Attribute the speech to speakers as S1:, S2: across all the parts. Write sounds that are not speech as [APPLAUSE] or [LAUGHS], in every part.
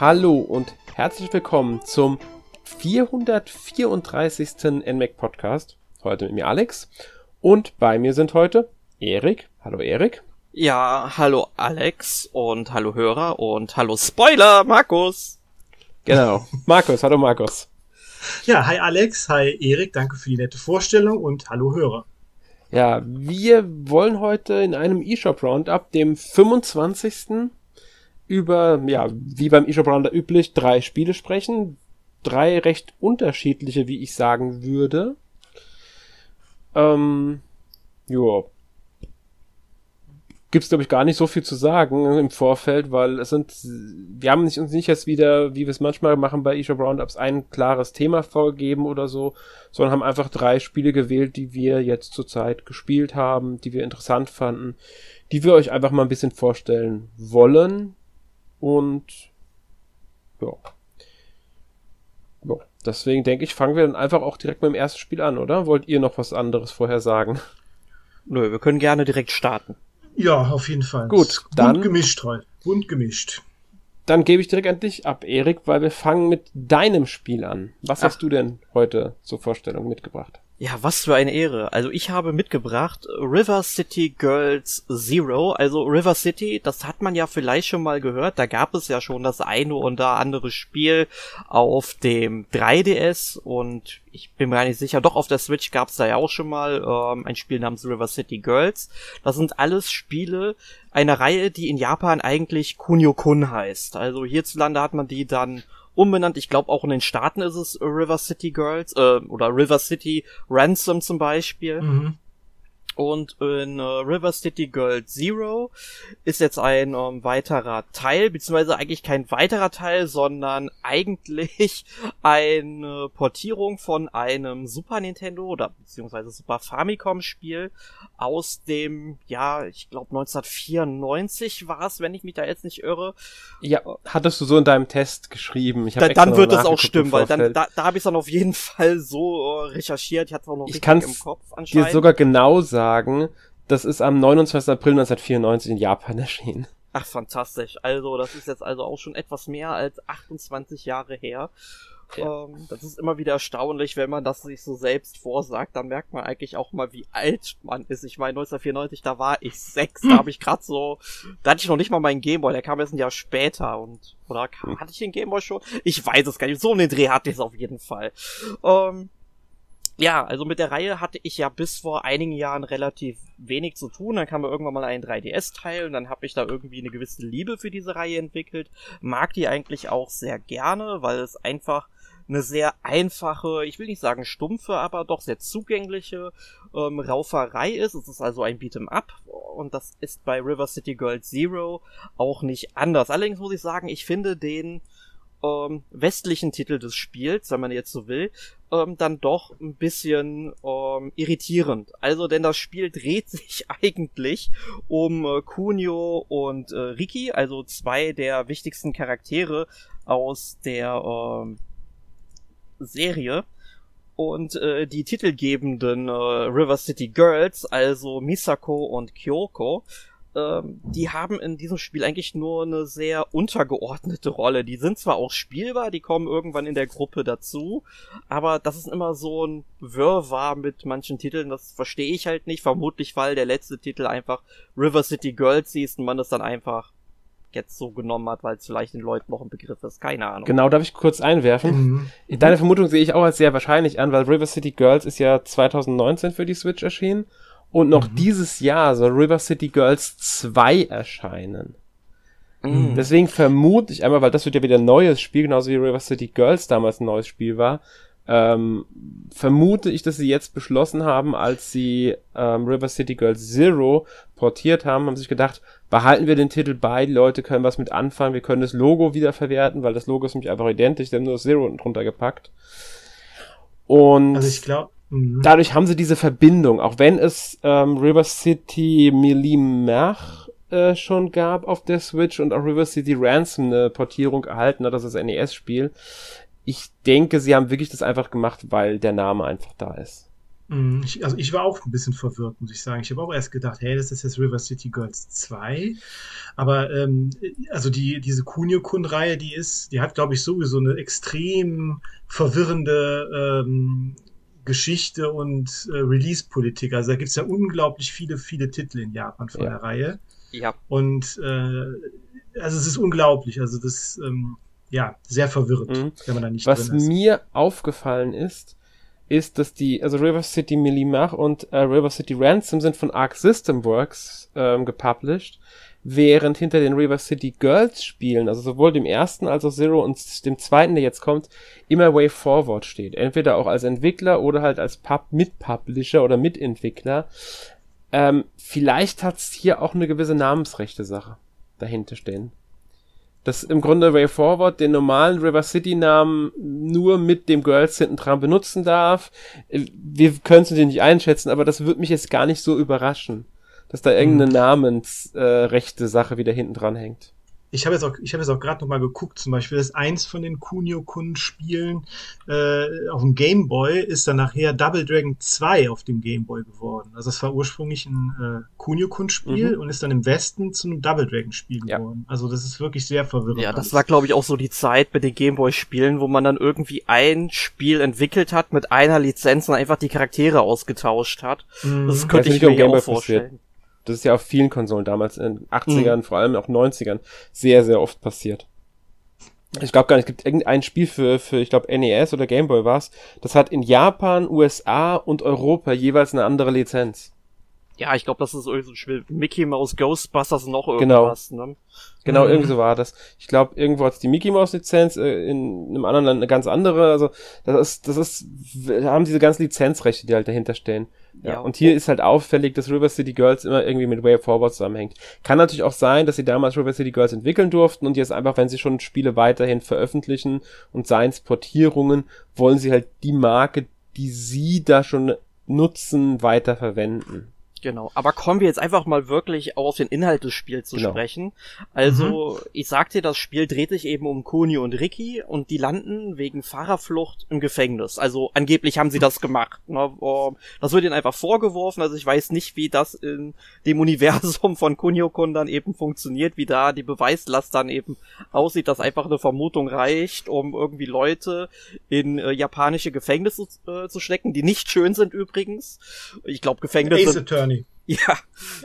S1: Hallo und herzlich willkommen zum 434. NMAC Podcast. Heute mit mir Alex. Und bei mir sind heute Erik. Hallo Erik.
S2: Ja, hallo Alex und hallo Hörer und hallo Spoiler, Markus.
S1: Genau. Markus, hallo Markus.
S3: Ja, hi Alex, hi Erik, danke für die nette Vorstellung und hallo Hörer.
S1: Ja, wir wollen heute in einem eShop Roundup, dem 25 über, ja, wie beim eShop Rounder üblich, drei Spiele sprechen. Drei recht unterschiedliche, wie ich sagen würde. Ähm, ja. Gibt's, glaube ich, gar nicht so viel zu sagen im Vorfeld, weil es sind, wir haben uns nicht jetzt wieder, wie wir es manchmal machen bei eShop Roundups, ein klares Thema vorgegeben oder so, sondern haben einfach drei Spiele gewählt, die wir jetzt zurzeit gespielt haben, die wir interessant fanden, die wir euch einfach mal ein bisschen vorstellen wollen. Und ja. ja. Deswegen denke ich, fangen wir dann einfach auch direkt mit dem ersten Spiel an, oder? Wollt ihr noch was anderes vorher sagen?
S2: Nö, wir können gerne direkt starten.
S3: Ja, auf jeden Fall.
S1: Gut, dann.
S3: Bunt gemischt heute. Bunt gemischt.
S1: Dann gebe ich direkt an dich ab, Erik, weil wir fangen mit deinem Spiel an. Was Ach. hast du denn heute zur Vorstellung mitgebracht?
S2: Ja, was für eine Ehre. Also ich habe mitgebracht River City Girls Zero. Also River City, das hat man ja vielleicht schon mal gehört. Da gab es ja schon das eine oder andere Spiel auf dem 3DS und ich bin mir gar nicht sicher, doch auf der Switch gab es da ja auch schon mal ähm, ein Spiel namens River City Girls. Das sind alles Spiele einer Reihe, die in Japan eigentlich Kunio-kun heißt. Also hierzulande hat man die dann umbenannt. Ich glaube auch in den Staaten ist es River City Girls äh, oder River City Ransom zum Beispiel. Mhm. Und in äh, River City Girl Zero ist jetzt ein ähm, weiterer Teil, beziehungsweise eigentlich kein weiterer Teil, sondern eigentlich [LAUGHS] eine Portierung von einem Super Nintendo oder beziehungsweise Super Famicom Spiel aus dem, ja, ich glaube 1994 war es, wenn ich mich da jetzt nicht irre.
S1: Ja, hattest du so in deinem Test geschrieben.
S2: Ich da, dann wird es auch stimmen, weil dann, da, da habe ich es dann auf jeden [LAUGHS] Fall so äh, recherchiert. Ich hatte auch noch
S1: ich im Kopf anscheinend. dir sogar genau sagen, das ist am 29. April 1994 in Japan [LAUGHS] erschienen.
S2: Ach, fantastisch. Also, das ist jetzt also auch schon etwas mehr als 28 Jahre her. Ja. Ähm, das ist immer wieder erstaunlich, wenn man das sich so selbst vorsagt. Dann merkt man eigentlich auch mal, wie alt man ist. Ich meine, 1994, da war ich sechs. Da habe ich gerade so, da hatte ich noch nicht mal meinen Gameboy. Der kam erst ein Jahr später und oder hm. hatte ich den Gameboy schon? Ich weiß es gar nicht. So einen Dreh hatte ich es auf jeden Fall. Ähm, ja, also mit der Reihe hatte ich ja bis vor einigen Jahren relativ wenig zu tun. Dann kam mir irgendwann mal ein 3DS-Teil und dann habe ich da irgendwie eine gewisse Liebe für diese Reihe entwickelt. Mag die eigentlich auch sehr gerne, weil es einfach eine sehr einfache, ich will nicht sagen stumpfe, aber doch sehr zugängliche ähm, Rauferei ist. Es ist also ein Beat'em Up und das ist bei River City Girl Zero auch nicht anders. Allerdings muss ich sagen, ich finde den ähm, westlichen Titel des Spiels, wenn man jetzt so will, ähm, dann doch ein bisschen ähm, irritierend. Also, denn das Spiel dreht [LAUGHS] sich eigentlich um äh, Kunio und äh, Riki, also zwei der wichtigsten Charaktere aus der ähm, Serie. Und äh, die titelgebenden äh, River City Girls, also Misako und Kyoko, ähm, die haben in diesem Spiel eigentlich nur eine sehr untergeordnete Rolle. Die sind zwar auch spielbar, die kommen irgendwann in der Gruppe dazu, aber das ist immer so ein Wirrwarr mit manchen Titeln, das verstehe ich halt nicht. Vermutlich, weil der letzte Titel einfach River City Girls hieß und man es dann einfach jetzt so genommen hat, weil es vielleicht den Leuten noch ein Begriff ist. Keine Ahnung.
S1: Genau, darf ich kurz einwerfen? Mhm. Deine Vermutung sehe ich auch als sehr wahrscheinlich an, weil River City Girls ist ja 2019 für die Switch erschienen und noch mhm. dieses Jahr soll River City Girls 2 erscheinen. Mhm. Deswegen vermute ich einmal, weil das wird ja wieder ein neues Spiel, genauso wie River City Girls damals ein neues Spiel war, ähm, vermute ich, dass sie jetzt beschlossen haben, als sie ähm, River City Girls Zero portiert haben, haben sich gedacht, behalten wir den Titel bei, die Leute können was mit anfangen, wir können das Logo wieder verwerten, weil das Logo ist nämlich einfach identisch, die haben nur das Zero unten drunter gepackt. Und
S3: also ich glaube,
S1: mhm. dadurch haben sie diese Verbindung, auch wenn es ähm, River City Millimach äh, schon gab auf der Switch und auch River City Ransom eine Portierung erhalten hat, das ist ein NES-Spiel, ich denke, sie haben wirklich das einfach gemacht, weil der Name einfach da ist.
S3: Mm, ich, also ich war auch ein bisschen verwirrt, muss ich sagen. Ich habe auch erst gedacht, hey, das ist jetzt River City Girls 2. Aber ähm, also die, diese Kunio-Kun-Reihe, die ist, die hat, glaube ich, sowieso eine extrem verwirrende ähm, Geschichte und äh, Release-Politik. Also da gibt es ja unglaublich viele, viele Titel in Japan von ja. der Reihe.
S2: Ja.
S3: Und äh, also es ist unglaublich. Also das ähm, ja sehr verwirrend, mhm.
S1: wenn man da nicht Was mir aufgefallen ist, ist, dass die, also River City Milimach und äh, River City Ransom sind von Arc System Works ähm, gepublished, während hinter den River City Girls Spielen, also sowohl dem ersten als auch Zero und dem zweiten, der jetzt kommt, immer Way Forward steht. Entweder auch als Entwickler oder halt als Pub Mitpublisher oder Mitentwickler. Ähm, vielleicht hat's hier auch eine gewisse Namensrechte Sache dahinter stehen dass im Grunde Way Forward den normalen River City Namen nur mit dem Girls hinten dran benutzen darf. Wir können es nicht einschätzen, aber das würde mich jetzt gar nicht so überraschen, dass da irgendeine mhm. namensrechte äh, Sache wieder hinten dran hängt
S3: ich habe jetzt auch, ich habe jetzt auch gerade noch mal geguckt, zum Beispiel das eins von den Kunio-Kun-Spielen äh, auf dem Game Boy ist dann nachher Double Dragon 2 auf dem Game Boy geworden. Also es war ursprünglich ein äh, Kunio-Kun-Spiel mhm. und ist dann im Westen zu einem Double Dragon-Spiel ja. geworden. Also das ist wirklich sehr verwirrend.
S2: Ja, das war glaube ich auch so die Zeit mit den Game Boy-Spielen, wo man dann irgendwie ein Spiel entwickelt hat mit einer Lizenz und einfach die Charaktere ausgetauscht hat. Mhm. Das könnte ich mir auch vorstellen. Passiert.
S1: Das ist ja auf vielen Konsolen damals in den 80ern, mhm. vor allem auch 90ern, sehr, sehr oft passiert. Ich glaube gar nicht, es gibt irgendein Spiel für, für ich glaube, NES oder Game Boy war's. Das hat in Japan, USA und Europa jeweils eine andere Lizenz.
S2: Ja, ich glaube, das ist irgendwie so ein Spiel. Mickey Mouse Ghostbusters noch genau. irgendwas,
S1: genau. ne? Genau, mhm. irgendwie so war das. Ich glaube, irgendwo hat's die Mickey Mouse Lizenz, äh, in einem anderen Land eine ganz andere. Also das ist, das ist, da haben diese ganzen Lizenzrechte, die halt dahinter stehen. Ja, und hier ist halt auffällig, dass River City Girls immer irgendwie mit Way Forward zusammenhängt. Kann natürlich auch sein, dass sie damals River City Girls entwickeln durften und jetzt einfach, wenn sie schon Spiele weiterhin veröffentlichen und seins Portierungen, wollen sie halt die Marke, die sie da schon nutzen, weiter verwenden.
S2: Genau, aber kommen wir jetzt einfach mal wirklich auf den Inhalt des Spiels zu genau. sprechen. Also, mhm. ich sag dir, das Spiel dreht sich eben um Kuni und Ricky und die landen wegen Fahrerflucht im Gefängnis. Also angeblich haben sie das gemacht. Ne? Ähm, das wird ihnen einfach vorgeworfen. Also ich weiß nicht, wie das in dem Universum von Kunio-kun dann eben funktioniert, wie da die Beweislast dann eben aussieht, dass einfach eine Vermutung reicht, um irgendwie Leute in äh, japanische Gefängnisse äh, zu stecken, die nicht schön sind übrigens. Ich glaube, Gefängnisse. Ace
S3: Attorney.
S2: Ja.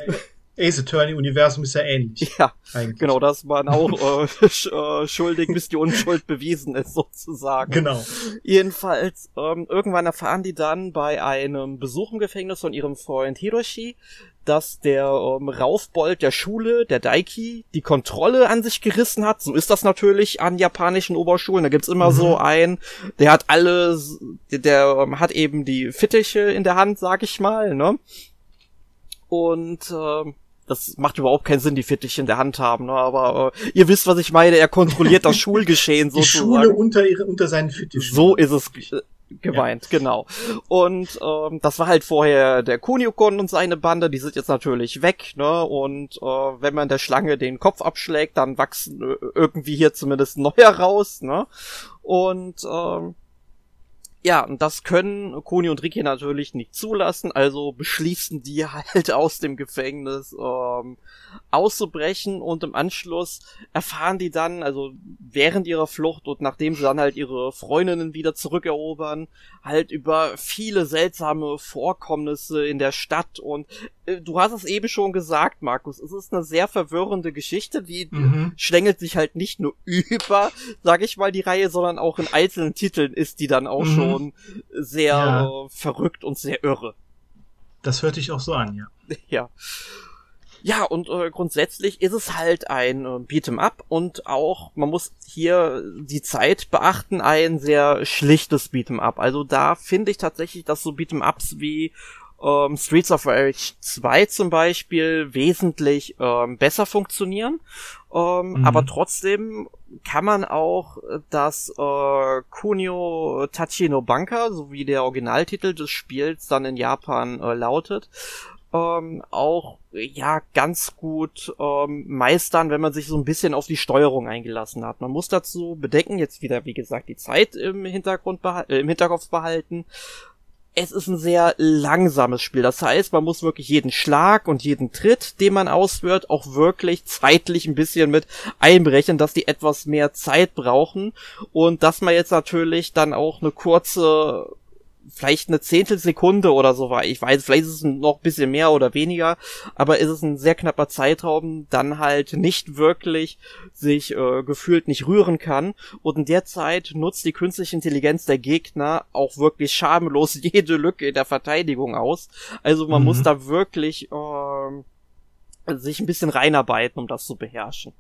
S2: [LAUGHS]
S3: Ace Attorney-Universum ist ja ähnlich.
S2: Ja, eigentlich. genau, dass man auch äh, [LAUGHS] sch äh, schuldig, bis die Unschuld [LAUGHS] bewiesen ist, sozusagen.
S3: Genau.
S2: Jedenfalls, ähm, irgendwann erfahren die dann bei einem Besuch im Gefängnis von ihrem Freund Hiroshi, dass der ähm, Raufbold der Schule, der Daiki, die Kontrolle an sich gerissen hat. So ist das natürlich an japanischen Oberschulen. Da gibt's immer mhm. so einen, der hat alle, der, der ähm, hat eben die Fittiche in der Hand, sag ich mal, ne? Und äh, das macht überhaupt keinen Sinn, die Fittiche in der Hand haben, ne? aber äh, ihr wisst, was ich meine, er kontrolliert das [LAUGHS] Schulgeschehen
S3: so. Die Schule unter, ihre, unter seinen Fittichen.
S2: So ist es äh, gemeint, ja. genau. Und ähm, das war halt vorher der Kuniokon und seine Bande, die sind jetzt natürlich weg, ne? Und äh, wenn man der Schlange den Kopf abschlägt, dann wachsen äh, irgendwie hier zumindest neue raus, ne? Und ähm, ja, und das können Koni und Ricky natürlich nicht zulassen, also beschließen die [LAUGHS] halt aus dem Gefängnis ähm, auszubrechen und im Anschluss erfahren die dann, also während ihrer Flucht und nachdem sie dann halt ihre Freundinnen wieder zurückerobern, halt über viele seltsame Vorkommnisse in der Stadt und äh, du hast es eben schon gesagt, Markus, es ist eine sehr verwirrende Geschichte, die mhm. schlängelt sich halt nicht nur [LAUGHS] über, sag ich mal, die Reihe, sondern auch in einzelnen Titeln ist die dann auch mhm. schon sehr ja. verrückt und sehr irre.
S3: Das hört sich auch so an, ja. [LAUGHS]
S2: Ja. Ja, und äh, grundsätzlich ist es halt ein äh, Beat'em Up und auch, man muss hier die Zeit beachten, ein sehr schlichtes Beat'em Up. Also da finde ich tatsächlich, dass so Beat'em Ups wie ähm, Streets of Rage 2 zum Beispiel wesentlich ähm, besser funktionieren. Ähm, mhm. Aber trotzdem kann man auch das äh, Kunio Tachino Banka, so wie der Originaltitel des Spiels dann in Japan äh, lautet, ähm, auch ja ganz gut ähm, meistern, wenn man sich so ein bisschen auf die Steuerung eingelassen hat. Man muss dazu bedenken, jetzt wieder wie gesagt die Zeit im Hintergrund äh, im Hinterkopf behalten. Es ist ein sehr langsames Spiel. Das heißt, man muss wirklich jeden Schlag und jeden Tritt, den man ausführt, auch wirklich zeitlich ein bisschen mit einberechnen, dass die etwas mehr Zeit brauchen und dass man jetzt natürlich dann auch eine kurze vielleicht eine Zehntelsekunde oder so war. Ich weiß, vielleicht ist es noch ein bisschen mehr oder weniger, aber ist es ein sehr knapper Zeitraum, dann halt nicht wirklich sich äh, gefühlt nicht rühren kann. Und in der Zeit nutzt die künstliche Intelligenz der Gegner auch wirklich schamlos [LAUGHS] jede Lücke in der Verteidigung aus. Also man mhm. muss da wirklich äh, sich ein bisschen reinarbeiten, um das zu beherrschen.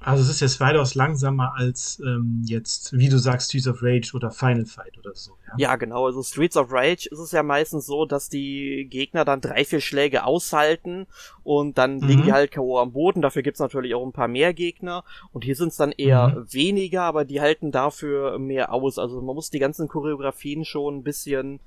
S3: Also es ist jetzt weitaus langsamer als ähm, jetzt, wie du sagst, Streets of Rage oder Final Fight oder so.
S2: Ja? ja, genau. Also Streets of Rage ist es ja meistens so, dass die Gegner dann drei, vier Schläge aushalten und dann mhm. liegen die halt K.O. am Boden. Dafür gibt's natürlich auch ein paar mehr Gegner. Und hier sind es dann eher mhm. weniger, aber die halten dafür mehr aus. Also man muss die ganzen Choreografien schon ein bisschen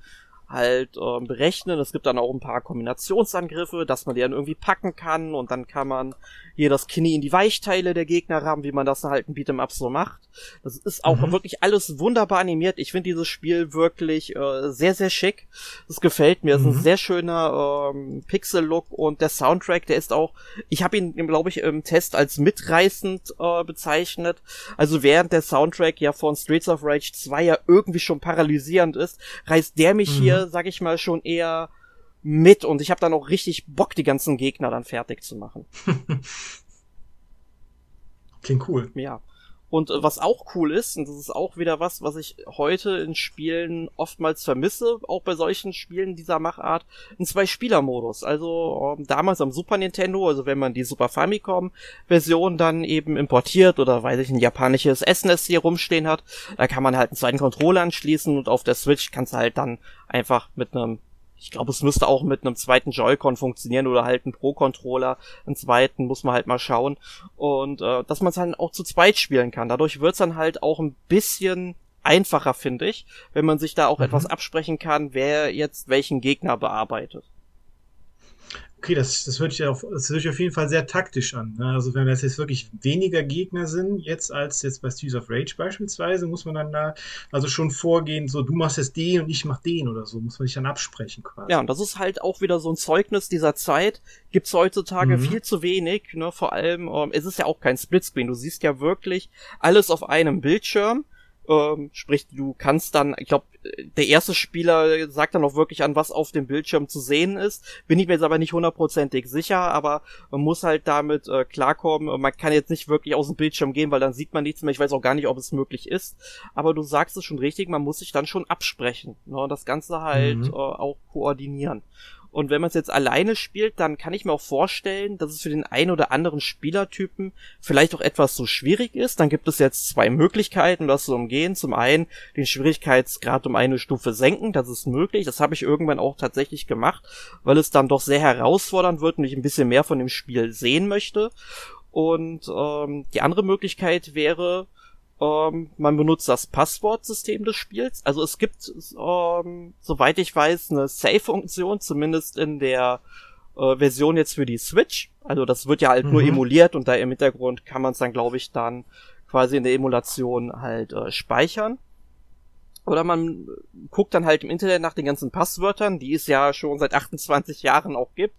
S2: halt äh, berechnen. Es gibt dann auch ein paar Kombinationsangriffe, dass man die dann irgendwie packen kann und dann kann man hier das Knie in die Weichteile der Gegner haben, wie man das halt ein Beat'em Up so macht. Das ist auch mhm. wirklich alles wunderbar animiert. Ich finde dieses Spiel wirklich äh, sehr, sehr schick. Das gefällt mir. Es mhm. ist ein mhm. sehr schöner ähm, Pixel-Look und der Soundtrack, der ist auch, ich habe ihn, glaube ich, im Test als mitreißend äh, bezeichnet. Also während der Soundtrack ja von Streets of Rage 2 ja irgendwie schon paralysierend ist, reißt der mich mhm. hier, sag ich mal, schon eher mit und ich habe dann auch richtig Bock, die ganzen Gegner dann fertig zu machen. [LAUGHS]
S3: Klingt cool.
S2: Ja. Und äh, was auch cool ist, und das ist auch wieder was, was ich heute in Spielen oftmals vermisse, auch bei solchen Spielen dieser Machart, ein Zwei-Spieler-Modus. Also ähm, damals am Super Nintendo, also wenn man die Super Famicom-Version dann eben importiert oder weiß ich, ein japanisches SNES hier rumstehen hat, da kann man halt einen zweiten Controller anschließen und auf der Switch kannst du halt dann einfach mit einem ich glaube, es müsste auch mit einem zweiten Joy-Con funktionieren oder halt ein Pro-Controller. Einen zweiten muss man halt mal schauen. Und äh, dass man es dann auch zu zweit spielen kann. Dadurch wird's dann halt auch ein bisschen einfacher, finde ich, wenn man sich da auch mhm. etwas absprechen kann, wer jetzt welchen Gegner bearbeitet.
S3: Okay, das, das hört sich auf, das hört sich auf jeden Fall sehr taktisch an. Ne? Also wenn das jetzt wirklich weniger Gegner sind, jetzt als jetzt bei Streets of Rage beispielsweise, muss man dann da also schon vorgehen, so du machst jetzt den und ich mach den oder so, muss man sich dann absprechen quasi.
S2: Ja, und das ist halt auch wieder so ein Zeugnis dieser Zeit. Gibt's heutzutage mhm. viel zu wenig, ne? Vor allem, ähm, es ist ja auch kein Splitscreen. Du siehst ja wirklich alles auf einem Bildschirm ähm, sprich, du kannst dann, ich glaube, der erste Spieler sagt dann auch wirklich an, was auf dem Bildschirm zu sehen ist. Bin ich mir jetzt aber nicht hundertprozentig sicher, aber man muss halt damit äh, klarkommen. Man kann jetzt nicht wirklich aus dem Bildschirm gehen, weil dann sieht man nichts mehr. Ich weiß auch gar nicht, ob es möglich ist. Aber du sagst es schon richtig, man muss sich dann schon absprechen. Ne? Und das Ganze halt mhm. äh, auch koordinieren. Und wenn man es jetzt alleine spielt, dann kann ich mir auch vorstellen, dass es für den einen oder anderen Spielertypen vielleicht auch etwas so schwierig ist. Dann gibt es jetzt zwei Möglichkeiten, das zu umgehen. Zum einen den Schwierigkeitsgrad um eine Stufe senken, das ist möglich. Das habe ich irgendwann auch tatsächlich gemacht, weil es dann doch sehr herausfordernd wird und ich ein bisschen mehr von dem Spiel sehen möchte. Und ähm, die andere Möglichkeit wäre, ähm, man benutzt das Passwortsystem des Spiels. Also es gibt, ähm, soweit ich weiß, eine Save-Funktion, zumindest in der äh, Version jetzt für die Switch. Also das wird ja halt mhm. nur emuliert und da im Hintergrund kann man es dann, glaube ich, dann quasi in der Emulation halt äh, speichern. Oder man guckt dann halt im Internet nach den ganzen Passwörtern, die es ja schon seit 28 Jahren auch gibt.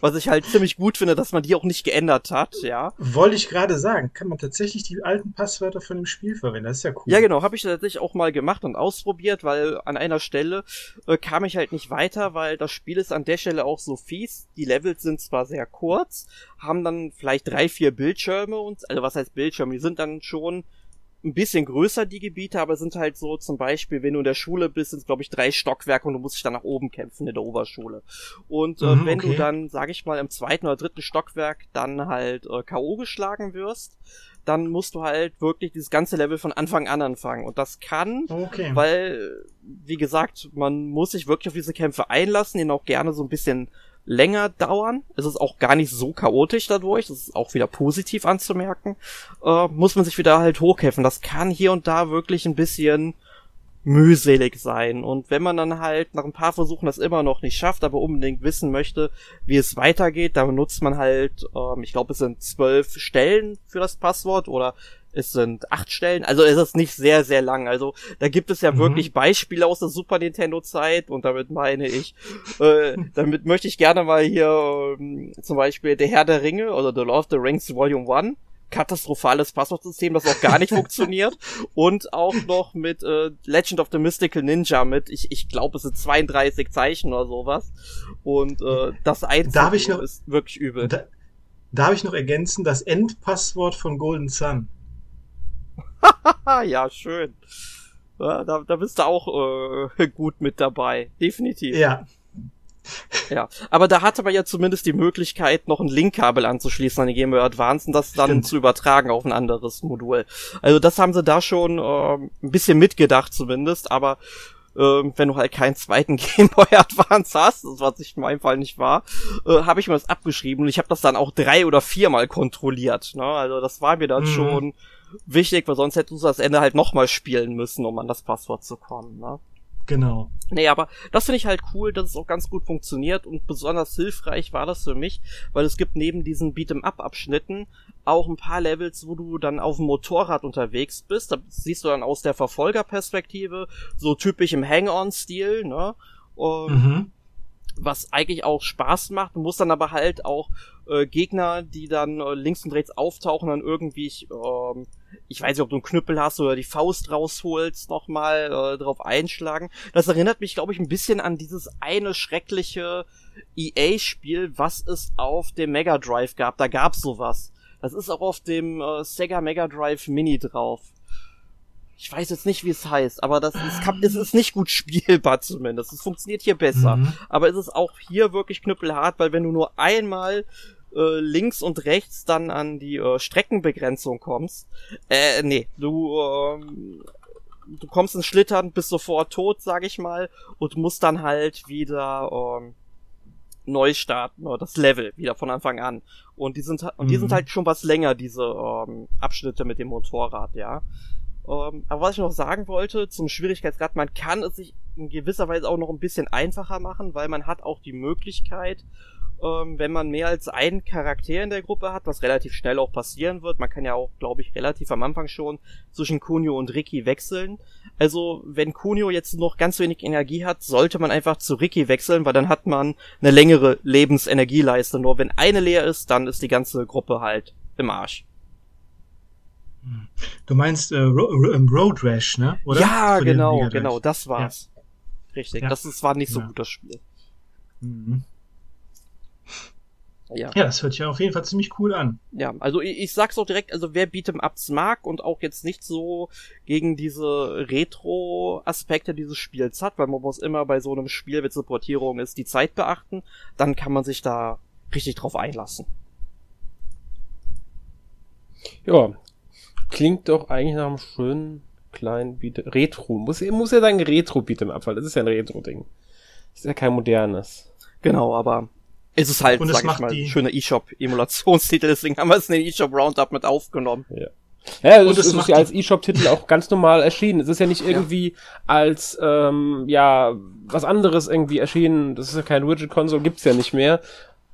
S2: Was ich halt ziemlich gut finde, dass man die auch nicht geändert hat, ja.
S3: Wollte ich gerade sagen, kann man tatsächlich die alten Passwörter von dem Spiel verwenden? Das ist ja cool.
S2: Ja, genau, habe ich tatsächlich auch mal gemacht und ausprobiert, weil an einer Stelle äh, kam ich halt nicht weiter, weil das Spiel ist an der Stelle auch so fies. Die Levels sind zwar sehr kurz, haben dann vielleicht drei, vier Bildschirme und, also was heißt Bildschirme? Die sind dann schon ein bisschen größer, die Gebiete, aber sind halt so zum Beispiel, wenn du in der Schule bist, sind es glaube ich drei Stockwerke und du musst dich dann nach oben kämpfen in der Oberschule. Und äh, mhm, wenn okay. du dann, sag ich mal, im zweiten oder dritten Stockwerk dann halt äh, K.O. geschlagen wirst, dann musst du halt wirklich dieses ganze Level von Anfang an anfangen. Und das kann, okay. weil, wie gesagt, man muss sich wirklich auf diese Kämpfe einlassen, ihn auch gerne so ein bisschen länger dauern. Es ist auch gar nicht so chaotisch dadurch. Das ist auch wieder positiv anzumerken. Äh, muss man sich wieder halt hochkämpfen. Das kann hier und da wirklich ein bisschen mühselig sein. Und wenn man dann halt nach ein paar Versuchen das immer noch nicht schafft, aber unbedingt wissen möchte, wie es weitergeht, dann benutzt man halt, ähm, ich glaube, es sind zwölf Stellen für das Passwort oder es sind acht Stellen, also es ist nicht sehr, sehr lang. Also da gibt es ja mhm. wirklich Beispiele aus der Super Nintendo-Zeit und damit meine ich, äh, [LAUGHS] damit möchte ich gerne mal hier ähm, zum Beispiel Der Herr der Ringe oder The Lord of the Rings Volume 1 katastrophales Passwortsystem, das auch gar nicht [LAUGHS] funktioniert. Und auch noch mit äh, Legend of the Mystical Ninja mit, ich, ich glaube, es sind 32 Zeichen oder sowas. Und äh, das
S3: Einzige
S2: ist wirklich übel.
S3: Da, darf ich noch ergänzen, das Endpasswort von Golden Sun. [LAUGHS]
S2: ja, schön. Ja, da, da bist du auch äh, [LAUGHS] gut mit dabei. Definitiv.
S3: Ja.
S2: Ja, aber da hatte man ja zumindest die Möglichkeit, noch ein Linkkabel anzuschließen an die Game Boy Advance und das dann Stimmt. zu übertragen auf ein anderes Modul. Also das haben sie da schon äh, ein bisschen mitgedacht zumindest, aber äh, wenn du halt keinen zweiten [LAUGHS] Game Boy Advance hast, was ich in meinem Fall nicht war, äh, habe ich mir das abgeschrieben und ich habe das dann auch drei oder viermal kontrolliert. Ne? Also das war mir dann mhm. schon wichtig, weil sonst hättest du das Ende halt nochmal spielen müssen, um an das Passwort zu kommen. Ne?
S3: Genau.
S2: Nee, aber das finde ich halt cool, dass es auch ganz gut funktioniert und besonders hilfreich war das für mich, weil es gibt neben diesen Beat'em-up-Abschnitten auch ein paar Levels, wo du dann auf dem Motorrad unterwegs bist. Da siehst du dann aus der Verfolgerperspektive, so typisch im Hang-on-Stil, ne? Und mhm was eigentlich auch Spaß macht. Du musst dann aber halt auch äh, Gegner, die dann äh, links und rechts auftauchen, dann irgendwie, ich, ähm, ich weiß nicht, ob du einen Knüppel hast oder die Faust rausholst, nochmal äh, drauf einschlagen. Das erinnert mich, glaube ich, ein bisschen an dieses eine schreckliche EA-Spiel, was es auf dem Mega Drive gab. Da gab's sowas. Das ist auch auf dem äh, Sega Mega Drive Mini drauf ich weiß jetzt nicht, wie es heißt, aber das ist, kann, es ist nicht gut [LAUGHS] spielbar zumindest. Es funktioniert hier besser. Mhm. Aber es ist auch hier wirklich knüppelhart, weil wenn du nur einmal äh, links und rechts dann an die äh, Streckenbegrenzung kommst, äh, nee, du, ähm, du kommst ins Schlittern, bist sofort tot, sag ich mal, und musst dann halt wieder ähm, neu starten oder das Level wieder von Anfang an. Und die sind und die sind mhm. halt schon was länger, diese ähm, Abschnitte mit dem Motorrad, ja. Ähm, aber was ich noch sagen wollte zum Schwierigkeitsgrad, man kann es sich in gewisser Weise auch noch ein bisschen einfacher machen, weil man hat auch die Möglichkeit, ähm, wenn man mehr als einen Charakter in der Gruppe hat, was relativ schnell auch passieren wird. Man kann ja auch, glaube ich, relativ am Anfang schon zwischen Kunio und Ricky wechseln. Also, wenn Kunio jetzt noch ganz wenig Energie hat, sollte man einfach zu Ricky wechseln, weil dann hat man eine längere Lebensenergieleiste. Nur wenn eine leer ist, dann ist die ganze Gruppe halt im Arsch.
S3: Du meinst äh, Road Rash, ne?
S2: Oder? Ja, genau, genau, das war's. Ja. Richtig, ja. das ist, war nicht so ja. gut, das Spiel. Mhm.
S3: Ja. ja, das hört sich auf jeden Fall ziemlich cool an.
S2: Ja, also ich, ich sag's auch direkt, also wer Beat'em-Ups mag und auch jetzt nicht so gegen diese Retro-Aspekte dieses Spiels hat, weil man muss immer bei so einem Spiel, wenn es eine Portierung ist, die Zeit beachten, dann kann man sich da richtig drauf einlassen.
S1: Ja, klingt doch eigentlich nach einem schönen kleinen Beat Retro. Muss, muss ja sagen Retro Beat'em Up, weil das ist ja ein Retro-Ding. Das ist ja kein modernes.
S2: Genau, aber es ist halt,
S3: Und sag ich mal,
S2: die... schöner eShop-Emulationstitel, deswegen haben wir es in den eShop Roundup mit aufgenommen.
S1: Ja. Ja, das, das ist ja als eShop-Titel auch ganz normal erschienen. Es ist ja nicht irgendwie ja. als ähm, ja was anderes irgendwie erschienen. Das ist ja kein Widget Console, gibt's ja nicht mehr.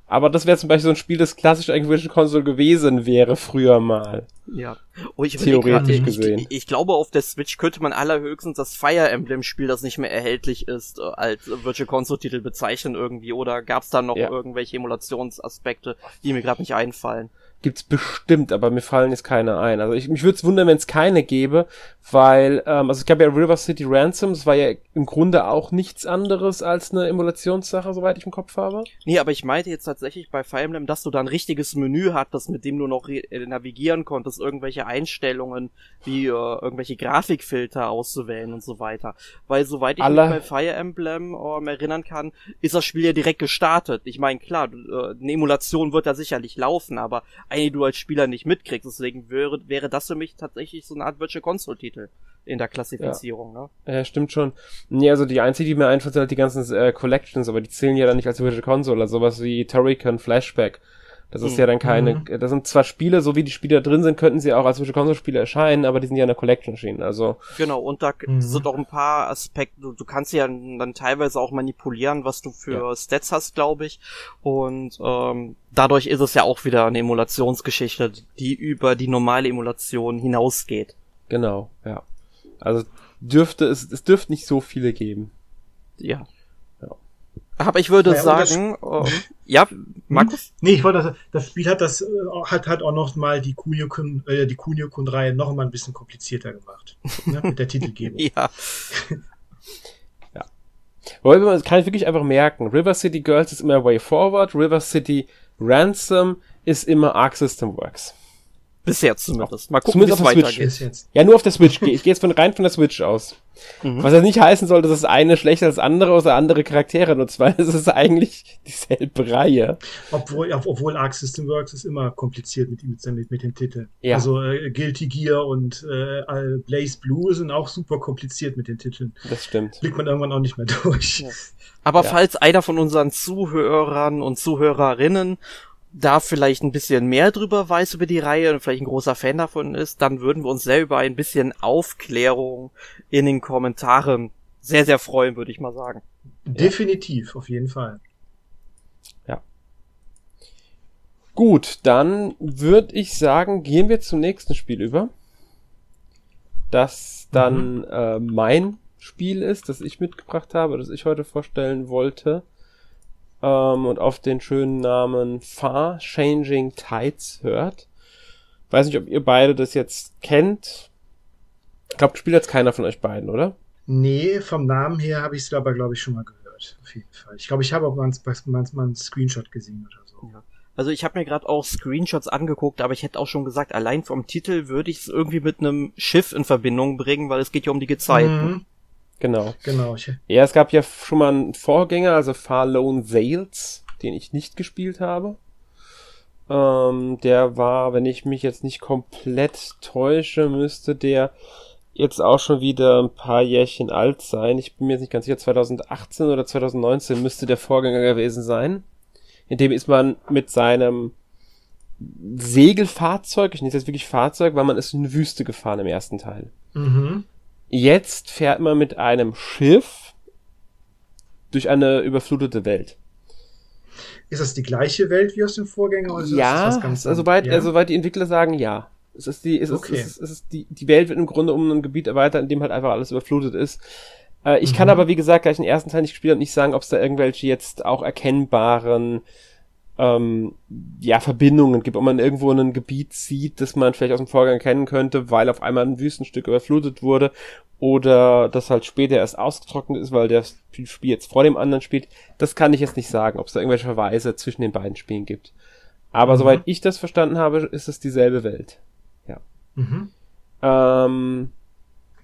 S1: Aber das wäre zum Beispiel so ein Spiel, das klassisch eigentlich Virtual Console gewesen wäre früher mal.
S2: Ja.
S1: Oh, ich Theoretisch
S2: grad,
S1: gesehen.
S2: Ich, ich, glaube, auf der Switch könnte man allerhöchstens das Fire Emblem Spiel, das nicht mehr erhältlich ist, äh, als Virtual Console Titel bezeichnen irgendwie. Oder gab es da noch ja. irgendwelche Emulationsaspekte, die mir gerade nicht einfallen?
S1: Gibt's bestimmt, aber mir fallen jetzt keine ein. Also ich, mich würde es wundern, wenn es keine gäbe, weil, ähm, also es gab ja River City Ransom, das war ja im Grunde auch nichts anderes als eine Emulationssache, soweit ich im Kopf habe.
S2: Nee, aber ich meinte jetzt tatsächlich bei Fire Emblem, dass du da ein richtiges Menü hattest, mit dem du noch äh, navigieren konntest, irgendwelche Einstellungen, wie äh, irgendwelche Grafikfilter auszuwählen und so weiter. Weil soweit ich
S1: Alle...
S2: mich bei Fire Emblem äh, erinnern kann, ist das Spiel ja direkt gestartet. Ich meine, klar, äh, eine Emulation wird da sicherlich laufen, aber eine, die du als Spieler nicht mitkriegst. Deswegen wäre, wäre das für mich tatsächlich so eine Art Virtual Console-Titel in der Klassifizierung. Ja.
S1: Ne? ja, stimmt schon. Nee, also die einzige, die mir einfällt, sind halt die ganzen äh, Collections, aber die zählen ja dann nicht als Virtual Console, also sowas wie Turrican Flashback Das ist ja dann keine, mhm. das sind zwar Spiele, so wie die Spiele da drin sind, könnten sie auch als Virtual Console Spiele erscheinen, aber die sind ja in der Collection erschienen, also.
S2: Genau, und da mhm. sind auch ein paar Aspekte, du, du, kannst ja dann teilweise auch manipulieren, was du für ja. Stats hast, glaube ich, und ähm, dadurch ist es ja auch wieder eine Emulationsgeschichte, die über die normale Emulation hinausgeht.
S1: Genau, ja. Also dürfte es, es dürfte nicht so viele geben.
S2: Ja. Aber ich würde ja, sagen, ähm, [LAUGHS] ja, Markus?
S3: Nee, ich wollte, das, das Spiel hat das, äh, hat, hat auch noch mal die Kunio-Kun, äh, die Kunio-Kun-Reihe noch mal ein bisschen komplizierter gemacht. ne, mit der Titelgebung. [LAUGHS]
S2: ja. [LAUGHS]
S1: ja. Wobei man kann ich wirklich einfach merken, River City Girls ist immer Way Forward, River City Ransom ist immer Arc System Works.
S2: Bisher zumindest. Mal gucken, wie es weitergeht.
S1: Ja, nur auf der Switch. Ich gehe jetzt von, rein von der Switch aus. Mhm. Was ja nicht heißen soll, dass das eine schlechter als andere oder andere Charaktere nutzt, weil [LAUGHS] es ist eigentlich dieselbe Reihe.
S3: Obwohl, obwohl Arc System Works ist immer kompliziert mit, mit, mit den Titeln. Ja. Also äh, Guilty Gear und äh, Blaze Blue sind auch super kompliziert mit den Titeln.
S1: Das stimmt.
S3: Blickt man irgendwann auch nicht mehr durch. Ja.
S2: Aber ja. falls einer von unseren Zuhörern und Zuhörerinnen da vielleicht ein bisschen mehr drüber weiß über die Reihe und vielleicht ein großer Fan davon ist, dann würden wir uns sehr über ein bisschen Aufklärung in den Kommentaren sehr, sehr freuen, würde ich mal sagen.
S3: Definitiv, ja. auf jeden Fall.
S1: Ja. Gut, dann würde ich sagen, gehen wir zum nächsten Spiel über. Das dann mhm. äh, mein Spiel ist, das ich mitgebracht habe, das ich heute vorstellen wollte ähm, und auf den schönen Namen Far Changing Tides hört. Weiß nicht, ob ihr beide das jetzt kennt. Ich glaube, spielt jetzt keiner von euch beiden, oder?
S3: Nee, vom Namen her habe ich es aber, glaube ich, schon mal gehört. Auf jeden Fall. Ich glaube, ich habe auch mal, mal, mal einen Screenshot gesehen oder so. Ja.
S2: Also ich habe mir gerade auch Screenshots angeguckt, aber ich hätte auch schon gesagt, allein vom Titel würde ich es irgendwie mit einem Schiff in Verbindung bringen, weil es geht ja um die Gezeiten. Mhm.
S1: Genau.
S3: Genau.
S1: Ja, es gab ja schon mal einen Vorgänger, also Far Lone Sales, den ich nicht gespielt habe. Ähm, der war, wenn ich mich jetzt nicht komplett täusche, müsste der jetzt auch schon wieder ein paar Jährchen alt sein. Ich bin mir jetzt nicht ganz sicher, 2018 oder 2019 müsste der Vorgänger gewesen sein. In dem ist man mit seinem Segelfahrzeug, ich nenne es jetzt wirklich Fahrzeug, weil man ist in eine Wüste gefahren im ersten Teil. Mhm. Jetzt fährt man mit einem Schiff durch eine überflutete Welt.
S3: Ist das die gleiche Welt wie aus dem Vorgänger?
S1: Oder ja, ist das also soweit, ja? also soweit die Entwickler sagen, ja. Es ist die, es ist, okay. es ist, es ist die, die Welt wird im Grunde um ein Gebiet erweitert, in dem halt einfach alles überflutet ist. Äh, ich mhm. kann aber, wie gesagt, gleich den ersten Teil nicht gespielt und nicht sagen, ob es da irgendwelche jetzt auch erkennbaren ähm, ja, Verbindungen gibt, ob man irgendwo ein Gebiet sieht, das man vielleicht aus dem Vorgang kennen könnte, weil auf einmal ein Wüstenstück überflutet wurde oder das halt später erst ausgetrocknet ist, weil das Spiel jetzt vor dem anderen spielt. Das kann ich jetzt nicht sagen, ob es da irgendwelche Verweise zwischen den beiden Spielen gibt. Aber mhm. soweit ich das verstanden habe, ist es dieselbe Welt. Ja. Mhm. Ähm,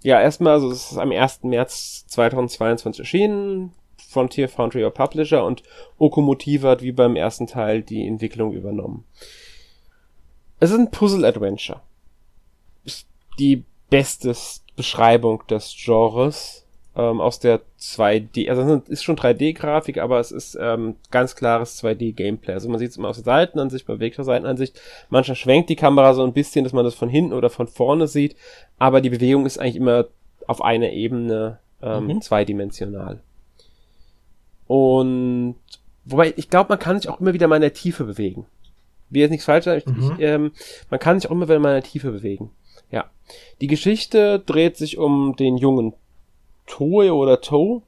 S1: ja, erstmal, also es ist am 1. März 2022 erschienen. Frontier Foundry or Publisher und Okomotive hat wie beim ersten Teil die Entwicklung übernommen. Es ist ein Puzzle-Adventure. Ist die beste Beschreibung des Genres ähm, aus der 2D, also es ist schon 3D-Grafik, aber es ist ähm, ganz klares 2D-Gameplay. Also man sieht es immer aus der Seitenansicht, bewegter Seitenansicht. Manchmal schwenkt die Kamera so ein bisschen, dass man das von hinten oder von vorne sieht, aber die Bewegung ist eigentlich immer auf einer Ebene ähm, mhm. zweidimensional. Und wobei, ich glaube, man kann sich auch immer wieder mal in der Tiefe bewegen. Wie jetzt nichts falsch sagen, mhm. ähm, man kann sich auch immer wieder mal in der Tiefe bewegen. Ja. Die Geschichte dreht sich um den jungen Toe oder Toe,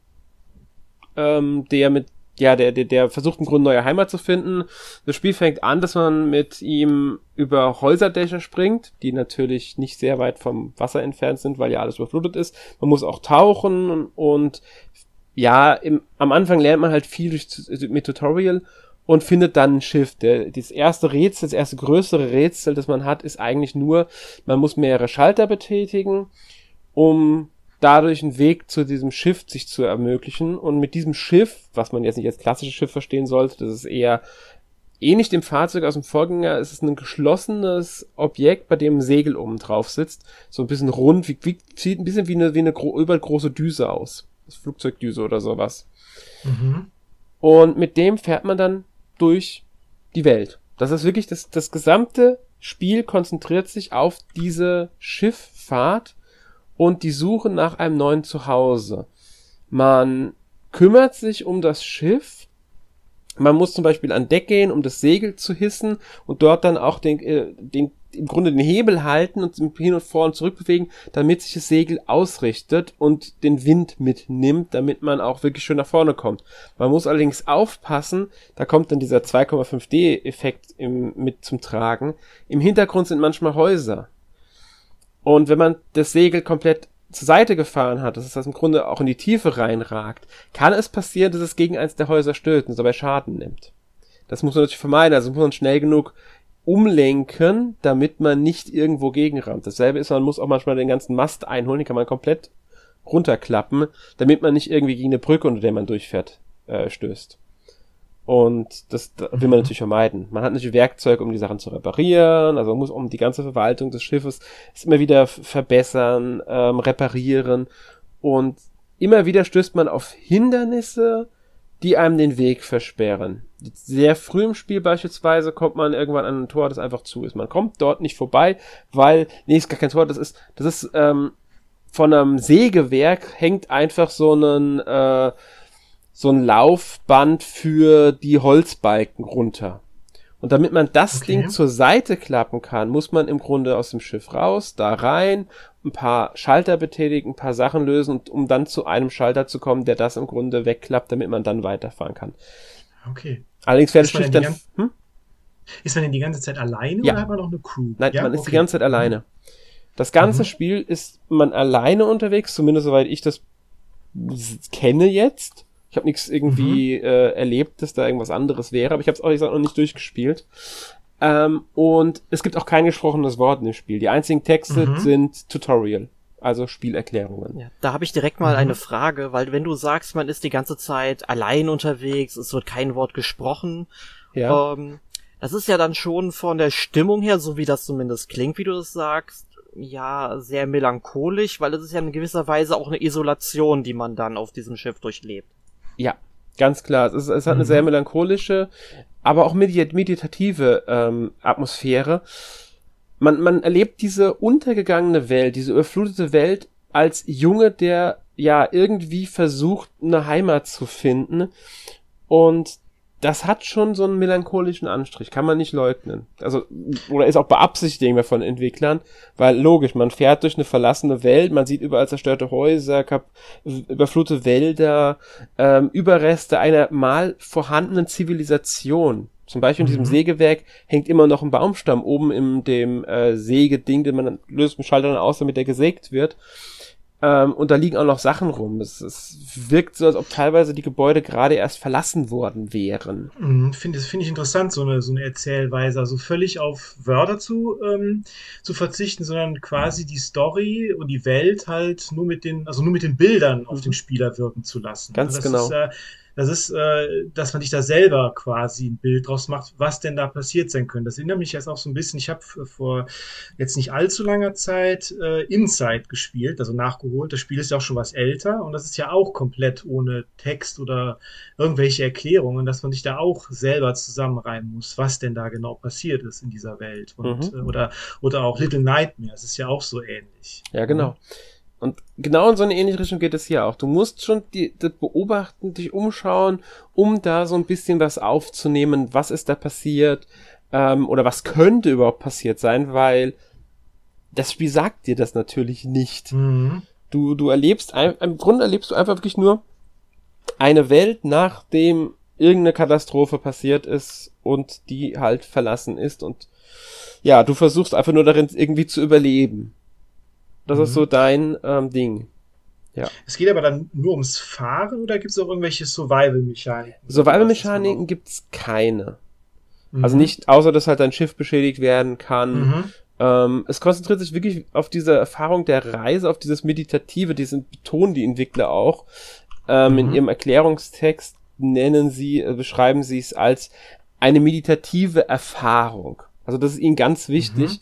S1: ähm, der mit ja, der, der, der versucht im Grunde neue Heimat zu finden. Das Spiel fängt an, dass man mit ihm über Häuserdächer springt, die natürlich nicht sehr weit vom Wasser entfernt sind, weil ja alles überflutet ist. Man muss auch tauchen und ja, im, am Anfang lernt man halt viel durch, mit Tutorial und findet dann ein Schiff. Der, das erste Rätsel, das erste größere Rätsel, das man hat, ist eigentlich nur, man muss mehrere Schalter betätigen, um dadurch einen Weg zu diesem Schiff sich zu ermöglichen. Und mit diesem Schiff, was man jetzt nicht als klassisches Schiff verstehen sollte, das ist eher ähnlich dem Fahrzeug aus dem Vorgänger, es ist ein geschlossenes Objekt, bei dem ein Segel oben drauf sitzt. So ein bisschen rund, wie, wie, sieht ein bisschen wie eine, wie eine gro übergroße Düse aus Flugzeugdüse oder sowas. Mhm. Und mit dem fährt man dann durch die Welt. Das ist wirklich das, das gesamte Spiel konzentriert sich auf diese Schifffahrt und die Suche nach einem neuen Zuhause. Man kümmert sich um das Schiff. Man muss zum Beispiel an Deck gehen, um das Segel zu hissen und dort dann auch den, äh, den im Grunde den Hebel halten und hin und vor und zurück bewegen, damit sich das Segel ausrichtet und den Wind mitnimmt, damit man auch wirklich schön nach vorne kommt. Man muss allerdings aufpassen, da kommt dann dieser 2,5D-Effekt mit zum Tragen. Im Hintergrund sind manchmal Häuser. Und wenn man das Segel komplett zur Seite gefahren hat, dass es das im Grunde auch in die Tiefe reinragt, kann es passieren, dass es gegen eins der Häuser stößt und dabei Schaden nimmt. Das muss man natürlich vermeiden, also muss man schnell genug umlenken, damit man nicht irgendwo gegenrammt. Dasselbe ist, man muss auch manchmal den ganzen Mast einholen, den kann man komplett runterklappen, damit man nicht irgendwie gegen eine Brücke, unter der man durchfährt, äh, stößt. Und das will man mhm. natürlich vermeiden. Man hat natürlich Werkzeug, um die Sachen zu reparieren, also man muss um die ganze Verwaltung des Schiffes immer wieder verbessern, ähm, reparieren und immer wieder stößt man auf Hindernisse, die einem den Weg versperren. Sehr früh im Spiel beispielsweise kommt man irgendwann an ein Tor, das einfach zu ist. Man kommt dort nicht vorbei, weil, nee, ist gar kein Tor, das ist, das ist, ähm, von einem Sägewerk hängt einfach so ein, äh, so ein Laufband für die Holzbalken runter. Und damit man das okay. Ding zur Seite klappen kann, muss man im Grunde aus dem Schiff raus, da rein, ein paar Schalter betätigen, ein paar Sachen lösen, um dann zu einem Schalter zu kommen, der das im Grunde wegklappt, damit man dann weiterfahren kann.
S3: Okay.
S1: Allerdings fährt das Schiff dann. Hm?
S3: Ist man denn die ganze Zeit alleine
S1: ja.
S3: oder hat man noch eine Crew?
S1: Nein, ja? man ist okay. die ganze Zeit alleine. Das ganze mhm. Spiel ist man alleine unterwegs, zumindest soweit ich das kenne jetzt. Ich habe nichts irgendwie mhm. äh, erlebt, dass da irgendwas anderes wäre, aber ich habe es auch gesagt, noch nicht durchgespielt. Ähm, und es gibt auch kein gesprochenes Wort in dem Spiel. Die einzigen Texte mhm. sind Tutorial, also Spielerklärungen.
S2: Ja, da habe ich direkt mal mhm. eine Frage, weil wenn du sagst, man ist die ganze Zeit allein unterwegs, es wird kein Wort gesprochen, ja. Ähm, das ist ja dann schon von der Stimmung her, so wie das zumindest klingt, wie du das sagst, ja, sehr melancholisch, weil es ist ja in gewisser Weise auch eine Isolation, die man dann auf diesem Schiff durchlebt.
S1: Ja, ganz klar. Es, ist, es hat eine mhm. sehr melancholische, aber auch meditative ähm, Atmosphäre. Man, man erlebt diese untergegangene Welt, diese überflutete Welt als Junge, der ja irgendwie versucht, eine Heimat zu finden. Und das hat schon so einen melancholischen Anstrich, kann man nicht leugnen. Also, oder ist auch beabsichtigt von Entwicklern, weil logisch, man fährt durch eine verlassene Welt, man sieht überall zerstörte Häuser, kap überflutete Wälder, ähm, Überreste einer mal vorhandenen Zivilisation. Zum Beispiel in diesem mhm. Sägewerk hängt immer noch ein Baumstamm oben in dem äh, Sägeding, den man löst mit Schalter dann aus, damit der gesägt wird. Ähm, und da liegen auch noch Sachen rum. Es, es wirkt so, als ob teilweise die Gebäude gerade erst verlassen worden wären.
S3: Mhm, finde find ich interessant, so eine, so eine Erzählweise. Also völlig auf Wörter zu, ähm, zu verzichten, sondern quasi die Story und die Welt halt nur mit den, also nur mit den Bildern auf mhm. den Spieler wirken zu lassen.
S1: Ganz
S3: also
S1: genau.
S3: Ist, äh, das ist, äh, dass man sich da selber quasi ein Bild draus macht, was denn da passiert sein könnte. Das erinnert mich jetzt auch so ein bisschen, ich habe vor jetzt nicht allzu langer Zeit äh, Inside gespielt, also nachgeholt. Das Spiel ist ja auch schon was älter und das ist ja auch komplett ohne Text oder irgendwelche Erklärungen, dass man sich da auch selber zusammenreimen muss, was denn da genau passiert ist in dieser Welt. Und, mhm. äh, oder, oder auch Little Nightmares das ist ja auch so ähnlich.
S1: Ja, genau. Mhm. Und genau in so eine ähnliche Richtung geht es hier auch. Du musst schon die, das beobachten, dich umschauen, um da so ein bisschen was aufzunehmen, was ist da passiert ähm, oder was könnte überhaupt passiert sein, weil das Spiel sagt dir das natürlich nicht. Mhm. Du, du erlebst, im Grunde erlebst du einfach wirklich nur eine Welt, nachdem irgendeine Katastrophe passiert ist und die halt verlassen ist und ja, du versuchst einfach nur darin irgendwie zu überleben. Das mhm. ist so mhm. dein ähm, Ding.
S3: Ja. Es geht aber dann nur ums Fahren oder gibt es auch irgendwelche Survival-Mechaniken?
S1: Survival-Mechaniken gibt es keine. Mhm. Also nicht, außer dass halt dein Schiff beschädigt werden kann. Mhm. Ähm, es konzentriert sich wirklich auf diese Erfahrung der Reise, auf dieses Meditative, diesen betonen die Entwickler auch. Ähm, in mhm. ihrem Erklärungstext nennen sie, äh, beschreiben sie es als eine meditative Erfahrung. Also das ist ihnen ganz wichtig. Mhm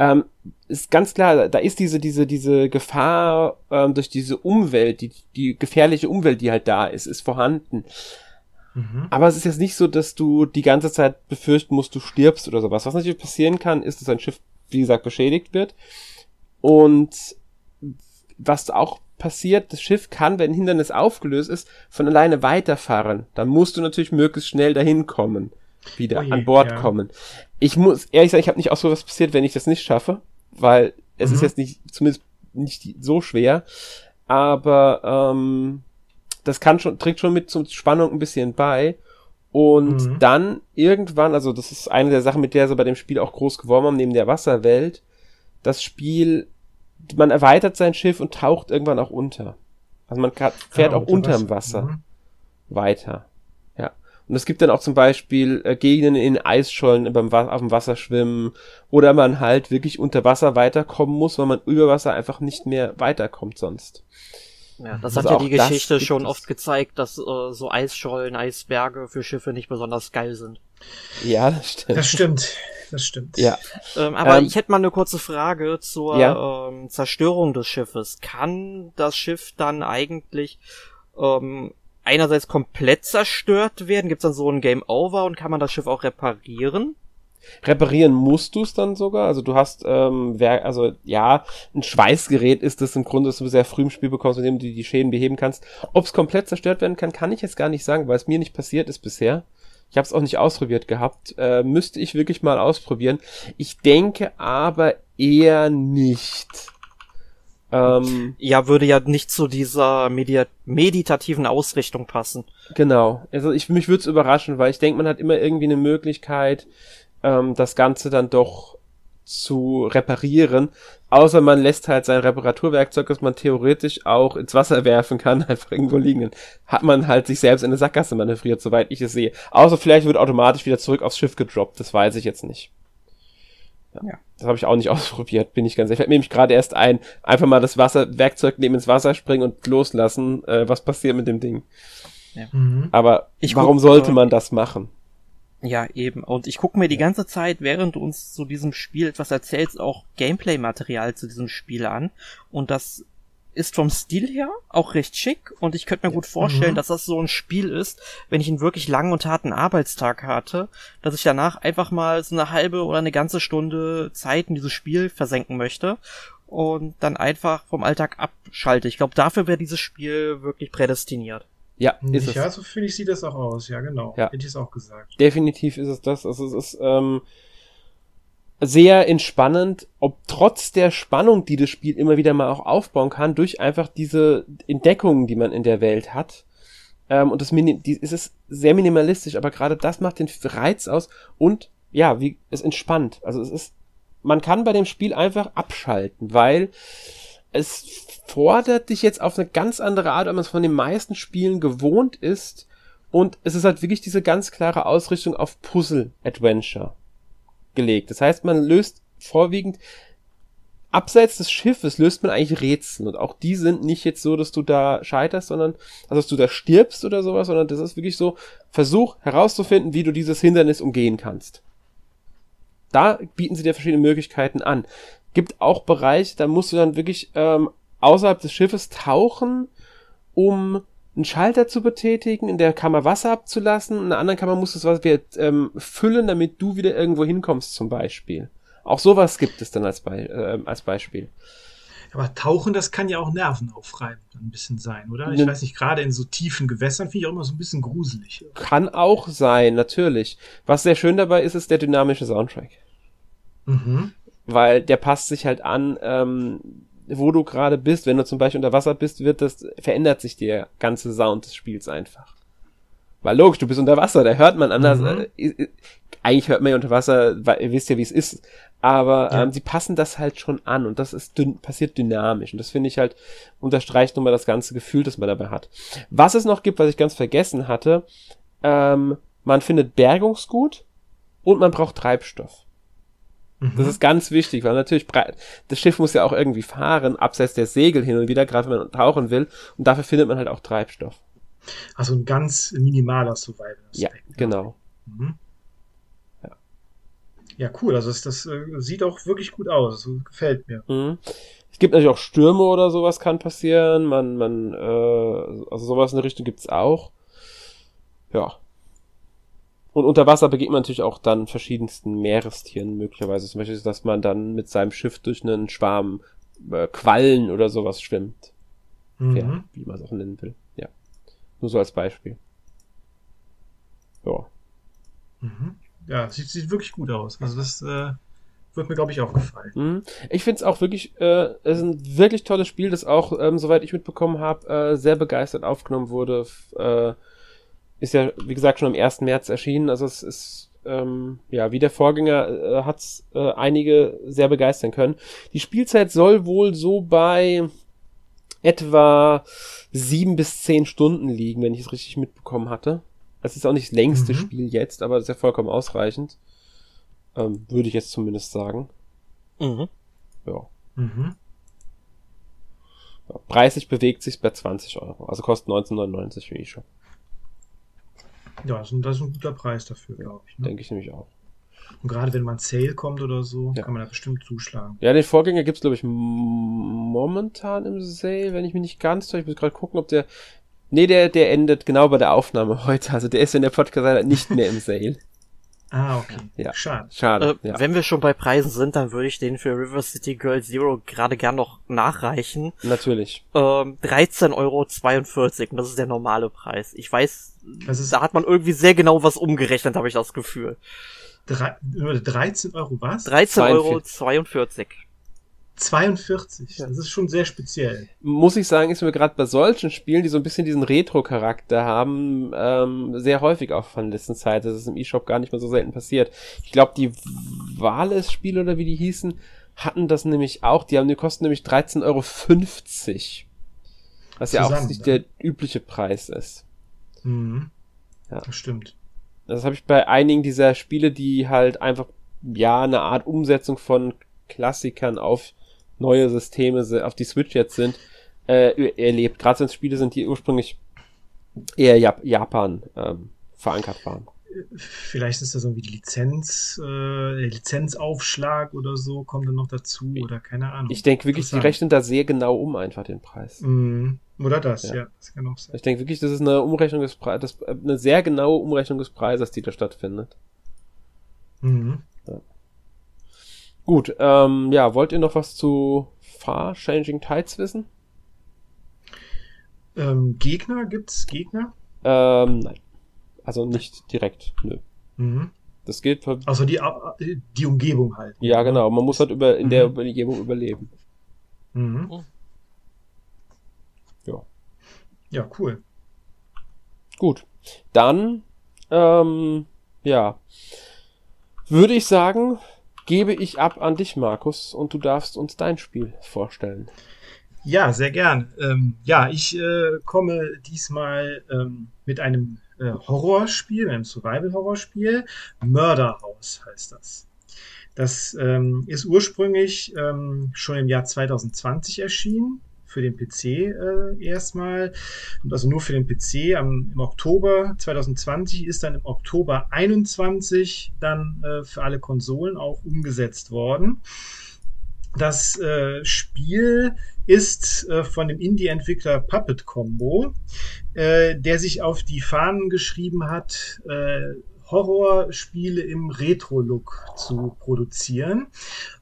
S1: ähm, ist ganz klar, da ist diese, diese, diese Gefahr ähm, durch diese Umwelt, die, die gefährliche Umwelt, die halt da ist, ist vorhanden. Mhm. Aber es ist jetzt nicht so, dass du die ganze Zeit befürchten musst, du stirbst oder sowas. Was natürlich passieren kann, ist, dass ein Schiff, wie gesagt, beschädigt wird. Und was auch passiert, das Schiff kann, wenn ein Hindernis aufgelöst ist, von alleine weiterfahren. Dann musst du natürlich möglichst schnell dahin kommen, wieder oh an Bord ja. kommen. Ich muss ehrlich sagen, ich habe nicht auch so was passiert, wenn ich das nicht schaffe, weil es mhm. ist jetzt nicht, zumindest nicht so schwer, aber ähm, das kann schon, trägt schon mit zur Spannung ein bisschen bei. Und mhm. dann irgendwann, also das ist eine der Sachen, mit der sie bei dem Spiel auch groß geworden haben, neben der Wasserwelt, das Spiel, man erweitert sein Schiff und taucht irgendwann auch unter. Also man fährt ah, auch unterm Wasser, Wasser mhm. weiter. Und es gibt dann auch zum Beispiel äh, Gegenden in Eisschollen beim auf dem Wasser schwimmen oder man halt wirklich unter Wasser weiterkommen muss, weil man über Wasser einfach nicht mehr weiterkommt sonst.
S2: Ja, das also hat ja die Geschichte schon oft gezeigt, dass äh, so Eisschollen, Eisberge für Schiffe nicht besonders geil sind.
S3: Ja, das stimmt. Das stimmt. Das stimmt.
S2: Ja. Ähm, aber ähm, ich hätte mal eine kurze Frage zur ja? ähm, Zerstörung des Schiffes. Kann das Schiff dann eigentlich ähm, einerseits komplett zerstört werden? Gibt es dann so ein Game Over und kann man das Schiff auch reparieren?
S1: Reparieren musst du es dann sogar. Also du hast, ähm, wer, also ja, ein Schweißgerät ist das im Grunde, das du sehr früh im Spiel bekommst, mit dem du die Schäden beheben kannst. Ob es komplett zerstört werden kann, kann ich jetzt gar nicht sagen, weil es mir nicht passiert ist bisher. Ich habe es auch nicht ausprobiert gehabt. Äh, müsste ich wirklich mal ausprobieren. Ich denke aber eher nicht.
S2: Ähm, ja, würde ja nicht zu dieser Medi meditativen Ausrichtung passen.
S1: Genau. Also ich mich würde es überraschen, weil ich denke, man hat immer irgendwie eine Möglichkeit, ähm, das Ganze dann doch zu reparieren. Außer man lässt halt sein Reparaturwerkzeug, das man theoretisch auch ins Wasser werfen kann, [LAUGHS] einfach irgendwo liegen. hat man halt sich selbst in eine Sackgasse manövriert, soweit ich es sehe. Außer vielleicht wird automatisch wieder zurück aufs Schiff gedroppt, das weiß ich jetzt nicht. Ja. ja. Das habe ich auch nicht [LAUGHS] ausprobiert, bin ich ganz ehrlich. Fällt mir nämlich gerade erst ein, einfach mal das Wasser, Werkzeug neben ins Wasser springen und loslassen, äh, was passiert mit dem Ding. Ja. Mhm. Aber ich warum guck, sollte man das machen?
S2: Ja, eben. Und ich gucke mir die ganze Zeit, während du uns zu diesem Spiel etwas erzählst, auch Gameplay-Material zu diesem Spiel an. Und das ist vom Stil her auch recht schick. Und ich könnte mir gut vorstellen, mhm. dass das so ein Spiel ist, wenn ich einen wirklich langen und harten Arbeitstag hatte, dass ich danach einfach mal so eine halbe oder eine ganze Stunde Zeit in dieses Spiel versenken möchte und dann einfach vom Alltag abschalte. Ich glaube, dafür wäre dieses Spiel wirklich prädestiniert.
S1: Ja, ist
S3: es. Ja, so finde ich, sieht das auch aus. Ja, genau. Ja. Hätte ich es auch gesagt.
S1: Definitiv ist es das. Also es ist ähm, sehr entspannend, ob trotz der Spannung, die das Spiel immer wieder mal auch aufbauen kann, durch einfach diese Entdeckungen, die man in der Welt hat. Ähm, und das Mini die, es ist sehr minimalistisch, aber gerade das macht den Reiz aus und ja, wie es entspannt. Also es ist, man kann bei dem Spiel einfach abschalten, weil es fordert dich jetzt auf eine ganz andere Art, als man es von den meisten Spielen gewohnt ist. Und es ist halt wirklich diese ganz klare Ausrichtung auf Puzzle-Adventure gelegt. Das heißt, man löst vorwiegend abseits des Schiffes löst man eigentlich Rätsel und auch die sind nicht jetzt so, dass du da scheiterst, sondern also dass du da stirbst oder sowas, sondern das ist wirklich so Versuch herauszufinden, wie du dieses Hindernis umgehen kannst. Da bieten sie dir verschiedene Möglichkeiten an. Gibt auch Bereiche, da musst du dann wirklich ähm, außerhalb des Schiffes tauchen, um einen Schalter zu betätigen, in der Kammer Wasser abzulassen, in der anderen Kammer musst du das Wasser wieder ähm, füllen, damit du wieder irgendwo hinkommst, zum Beispiel. Auch sowas gibt es dann als, Be äh, als Beispiel.
S3: Aber Tauchen, das kann ja auch Nerven aufreiben, ein bisschen sein, oder? Ich ne weiß nicht, gerade in so tiefen Gewässern finde ich auch immer so ein bisschen gruselig.
S1: Kann auch sein, natürlich. Was sehr schön dabei ist, ist der dynamische Soundtrack. Mhm. Weil der passt sich halt an, ähm, wo du gerade bist. Wenn du zum Beispiel unter Wasser bist, wird das, verändert sich der ganze Sound des Spiels einfach. Weil logisch, du bist unter Wasser, da hört man anders. Mhm. Äh, eigentlich hört man ja unter Wasser, weil ihr wisst ja, wie es ist. Aber ja. ähm, sie passen das halt schon an und das ist dün passiert dynamisch. Und das finde ich halt, unterstreicht nochmal das ganze Gefühl, das man dabei hat. Was es noch gibt, was ich ganz vergessen hatte, ähm, man findet Bergungsgut und man braucht Treibstoff. Das mhm. ist ganz wichtig, weil natürlich das Schiff muss ja auch irgendwie fahren, abseits der Segel hin und wieder, gerade wenn man tauchen will. Und dafür findet man halt auch Treibstoff.
S3: Also ein ganz minimaler Survival.
S1: Ja, genau. Mhm.
S3: Ja. ja, cool. Also das, das äh, sieht auch wirklich gut aus. Das gefällt mir.
S1: Mhm. Es gibt natürlich auch Stürme oder sowas kann passieren. Man, man, äh, also sowas in der Richtung gibt's auch. Ja. Und unter Wasser begegnet man natürlich auch dann verschiedensten Meerestieren möglicherweise. Zum Beispiel, dass man dann mit seinem Schiff durch einen Schwarm äh, Quallen oder sowas schwimmt. Mhm. Ja, wie man es auch nennen will. Ja. Nur so als Beispiel.
S3: Ja. Mhm. Ja, sieht, sieht wirklich gut aus. Also das äh, wird mir, glaube ich, auch gefallen.
S1: Mhm. Ich finde es auch wirklich, äh, es ist ein wirklich tolles Spiel, das auch, ähm, soweit ich mitbekommen habe, äh, sehr begeistert aufgenommen wurde. Äh, ist ja, wie gesagt, schon am 1. März erschienen. Also es ist, ähm, ja, wie der Vorgänger äh, hat es äh, einige sehr begeistern können. Die Spielzeit soll wohl so bei etwa sieben bis zehn Stunden liegen, wenn ich es richtig mitbekommen hatte. Es ist auch nicht das längste mhm. Spiel jetzt, aber das ist ja vollkommen ausreichend. Ähm, würde ich jetzt zumindest sagen. Mhm. Ja. Mhm. ja. Preislich bewegt sich bei 20 Euro. Also kostet 19,99 wie ich schon.
S3: Ja, das ist ein guter Preis dafür, glaube ich.
S1: Ne? Denke ich nämlich auch.
S3: Und gerade wenn man Sale kommt oder so, ja. kann man da bestimmt zuschlagen.
S1: Ja, den Vorgänger gibt's glaube ich, momentan im Sale, wenn ich mich nicht ganz täusche. Ich muss gerade gucken, ob der. Nee, der, der endet genau bei der Aufnahme [LAUGHS] heute. Also der ist in der Podcast nicht mehr im Sale.
S3: Ah, okay.
S1: Ja. Schade. Schade.
S2: Äh, ja. Wenn wir schon bei Preisen sind, dann würde ich den für River City Girl Zero gerade gern noch nachreichen.
S1: Natürlich.
S2: Ähm, 13,42 Euro und das ist der normale Preis. Ich weiß, da hat man irgendwie sehr genau was umgerechnet, habe ich das Gefühl.
S3: Drei, 13 Euro was?
S2: 13,42 Euro.
S3: 42. Das ist schon sehr speziell.
S1: Muss ich sagen, ist mir gerade bei solchen Spielen, die so ein bisschen diesen Retro-Charakter haben, ähm, sehr häufig aufgefallen in letzter Zeit. Das ist im E-Shop gar nicht mehr so selten passiert. Ich glaube, die Wales-Spiele oder wie die hießen, hatten das nämlich auch. Die haben die kosten nämlich 13,50 Euro. Was ja auch nicht der übliche Preis ist.
S3: Mhm. Ja. Das stimmt.
S1: Das habe ich bei einigen dieser Spiele, die halt einfach, ja, eine Art Umsetzung von Klassikern auf neue Systeme auf die Switch jetzt sind, äh, erlebt. Gerade wenn es Spiele sind, die ursprünglich eher Jap Japan ähm, verankert waren.
S3: Vielleicht ist das irgendwie die Lizenz, äh, Lizenzaufschlag oder so, kommt dann noch dazu oder keine Ahnung.
S1: Ich denke wirklich, die rechnen da sehr genau um einfach den Preis.
S3: Mm, oder das, ja. ja. das kann auch sein.
S1: Ich denke wirklich, das ist eine Umrechnung des Preises, eine sehr genaue Umrechnung des Preises, die da stattfindet. Mhm. Gut, ähm, ja, wollt ihr noch was zu Far Changing Tides wissen?
S3: Ähm, Gegner, gibt's Gegner?
S1: Ähm, nein. Also nicht direkt, nö. Mhm. Das für.
S3: Also die, die Umgebung halt.
S1: Ja, genau. Man muss halt über, in mhm. der Umgebung überleben.
S3: Mhm. Oh. Ja. Ja, cool.
S1: Gut. Dann, ähm, ja, würde ich sagen, gebe ich ab an dich, Markus, und du darfst uns dein Spiel vorstellen.
S3: Ja, sehr gern. Ähm, ja, ich äh, komme diesmal ähm, mit einem äh, Horrorspiel, einem Survival-Horrorspiel. Murder House heißt das. Das ähm, ist ursprünglich ähm, schon im Jahr 2020 erschienen für den PC äh, erstmal. Und also nur für den PC am, im Oktober 2020 ist dann im Oktober 21 dann äh, für alle Konsolen auch umgesetzt worden. Das äh, Spiel ist äh, von dem Indie-Entwickler Puppet Combo, äh, der sich auf die Fahnen geschrieben hat, äh, Horrorspiele im Retro-Look zu produzieren.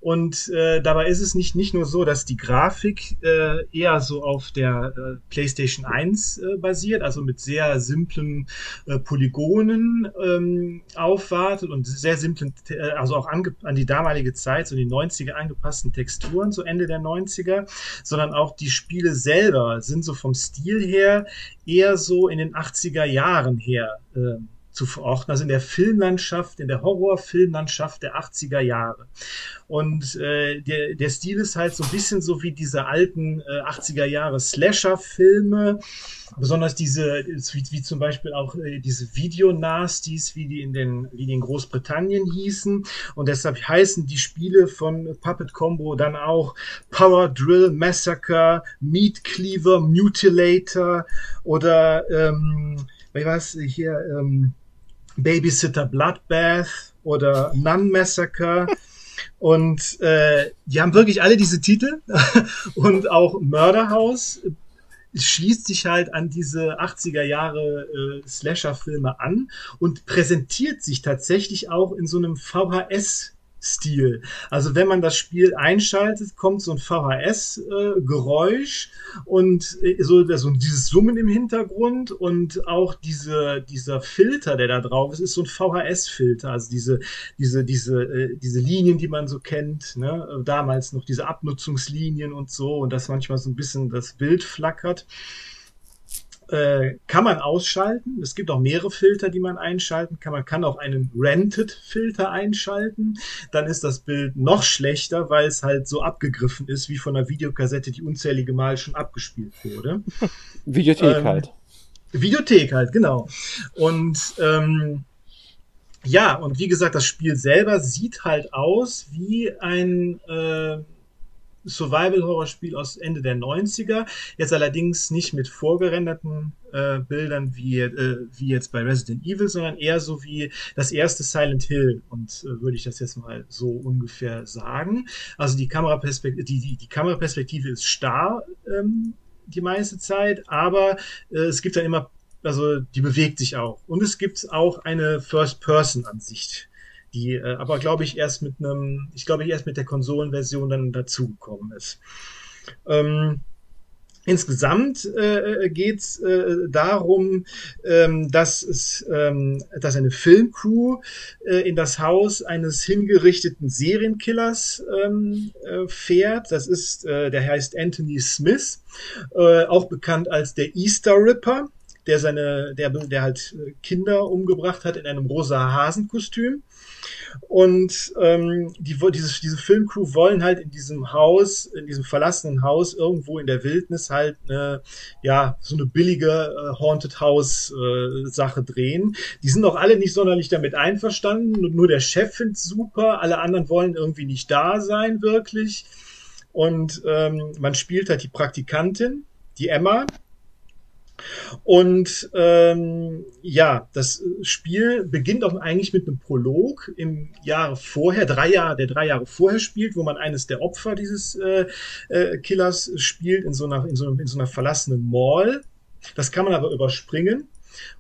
S3: Und äh, dabei ist es nicht, nicht nur so, dass die Grafik äh, eher so auf der äh, PlayStation 1 äh, basiert, also mit sehr simplen äh, Polygonen ähm, aufwartet und sehr simplen, äh, also auch an die damalige Zeit, so die 90er angepassten Texturen, so Ende der 90er, sondern auch die Spiele selber sind so vom Stil her eher so in den 80er Jahren her. Äh, zu verorten, also in der Filmlandschaft, in der Horrorfilmlandschaft der 80er Jahre. Und äh, der, der Stil ist halt so ein bisschen so wie diese alten äh, 80er Jahre Slasher-Filme, besonders diese, wie, wie zum Beispiel auch äh, diese Video-Nasties, wie die in den, wie die in Großbritannien hießen. Und deshalb heißen die Spiele von Puppet Combo dann auch Power Drill Massacre, Meat Cleaver, Mutilator oder ähm, was hier ähm, Babysitter Bloodbath oder Nun Massacre. Und äh, die haben wirklich alle diese Titel [LAUGHS] und auch Mörderhaus schließt sich halt an diese 80er Jahre äh, Slasher-Filme an und präsentiert sich tatsächlich auch in so einem VHS Stil. Also wenn man das Spiel einschaltet, kommt so ein VHS-Geräusch äh, und äh, so, so dieses Summen im Hintergrund und auch diese, dieser Filter, der da drauf ist, ist so ein VHS-Filter. Also diese, diese, diese, äh, diese Linien, die man so kennt, ne? damals noch diese Abnutzungslinien und so und das manchmal so ein bisschen das Bild flackert äh, kann man ausschalten. Es gibt auch mehrere Filter, die man einschalten kann. Man kann auch einen Rented-Filter einschalten. Dann ist das Bild noch schlechter, weil es halt so abgegriffen ist, wie von einer Videokassette, die unzählige Mal schon abgespielt wurde. [LAUGHS]
S1: Videothek ähm, halt.
S3: Videothek halt, genau. Und ähm, ja, und wie gesagt, das Spiel selber sieht halt aus wie ein äh, Survival-Horror-Spiel aus Ende der 90er. Jetzt allerdings nicht mit vorgerenderten äh, Bildern wie, äh, wie jetzt bei Resident Evil, sondern eher so wie das erste Silent Hill. Und äh, würde ich das jetzt mal so ungefähr sagen. Also die Kameraperspektive, die, die, die Kameraperspektive ist starr ähm, die meiste Zeit, aber äh, es gibt dann immer also die bewegt sich auch. Und es gibt auch eine First-Person-Ansicht die äh, aber glaube ich erst mit einem, ich glaube erst mit der Konsolenversion dann dazugekommen ist. Ähm, Insgesamt äh, geht es äh, darum, ähm, dass, es, ähm, dass eine Filmcrew äh, in das Haus eines hingerichteten Serienkillers ähm, äh, fährt. Das ist, äh, der heißt Anthony Smith, äh, auch bekannt als der Easter Ripper, der seine, der, der halt Kinder umgebracht hat in einem rosa Hasenkostüm. Und ähm, die, diese, diese Filmcrew wollen halt in diesem Haus, in diesem verlassenen Haus, irgendwo in der Wildnis halt eine, ja, so eine billige äh, Haunted House äh, drehen. Die sind auch alle nicht sonderlich damit einverstanden. Nur der Chef findet super, alle anderen wollen irgendwie nicht da sein, wirklich. Und ähm, man spielt halt die Praktikantin, die Emma, und ähm, ja, das Spiel beginnt auch eigentlich mit einem Prolog im Jahre vorher, drei Jahre, der drei Jahre vorher spielt, wo man eines der Opfer dieses äh, äh, Killers spielt in so einer, in so, in so einer verlassenen Mall. Das kann man aber überspringen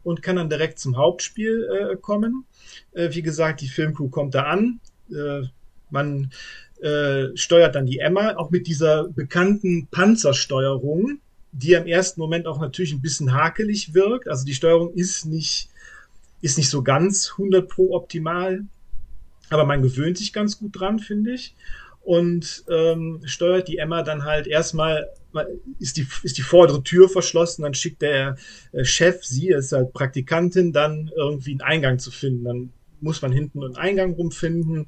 S3: und kann dann direkt zum Hauptspiel äh, kommen. Äh, wie gesagt, die Filmcrew kommt da an. Äh, man steuert dann die Emma, auch mit dieser bekannten Panzersteuerung die im ersten Moment auch natürlich ein bisschen hakelig wirkt. Also die Steuerung ist nicht, ist nicht so ganz 100 pro optimal, aber man gewöhnt sich ganz gut dran, finde ich. Und ähm, steuert die Emma dann halt erstmal, ist die, ist die vordere Tür verschlossen, dann schickt der äh, Chef sie, ist halt Praktikantin, dann irgendwie einen Eingang zu finden. Dann muss man hinten einen Eingang rumfinden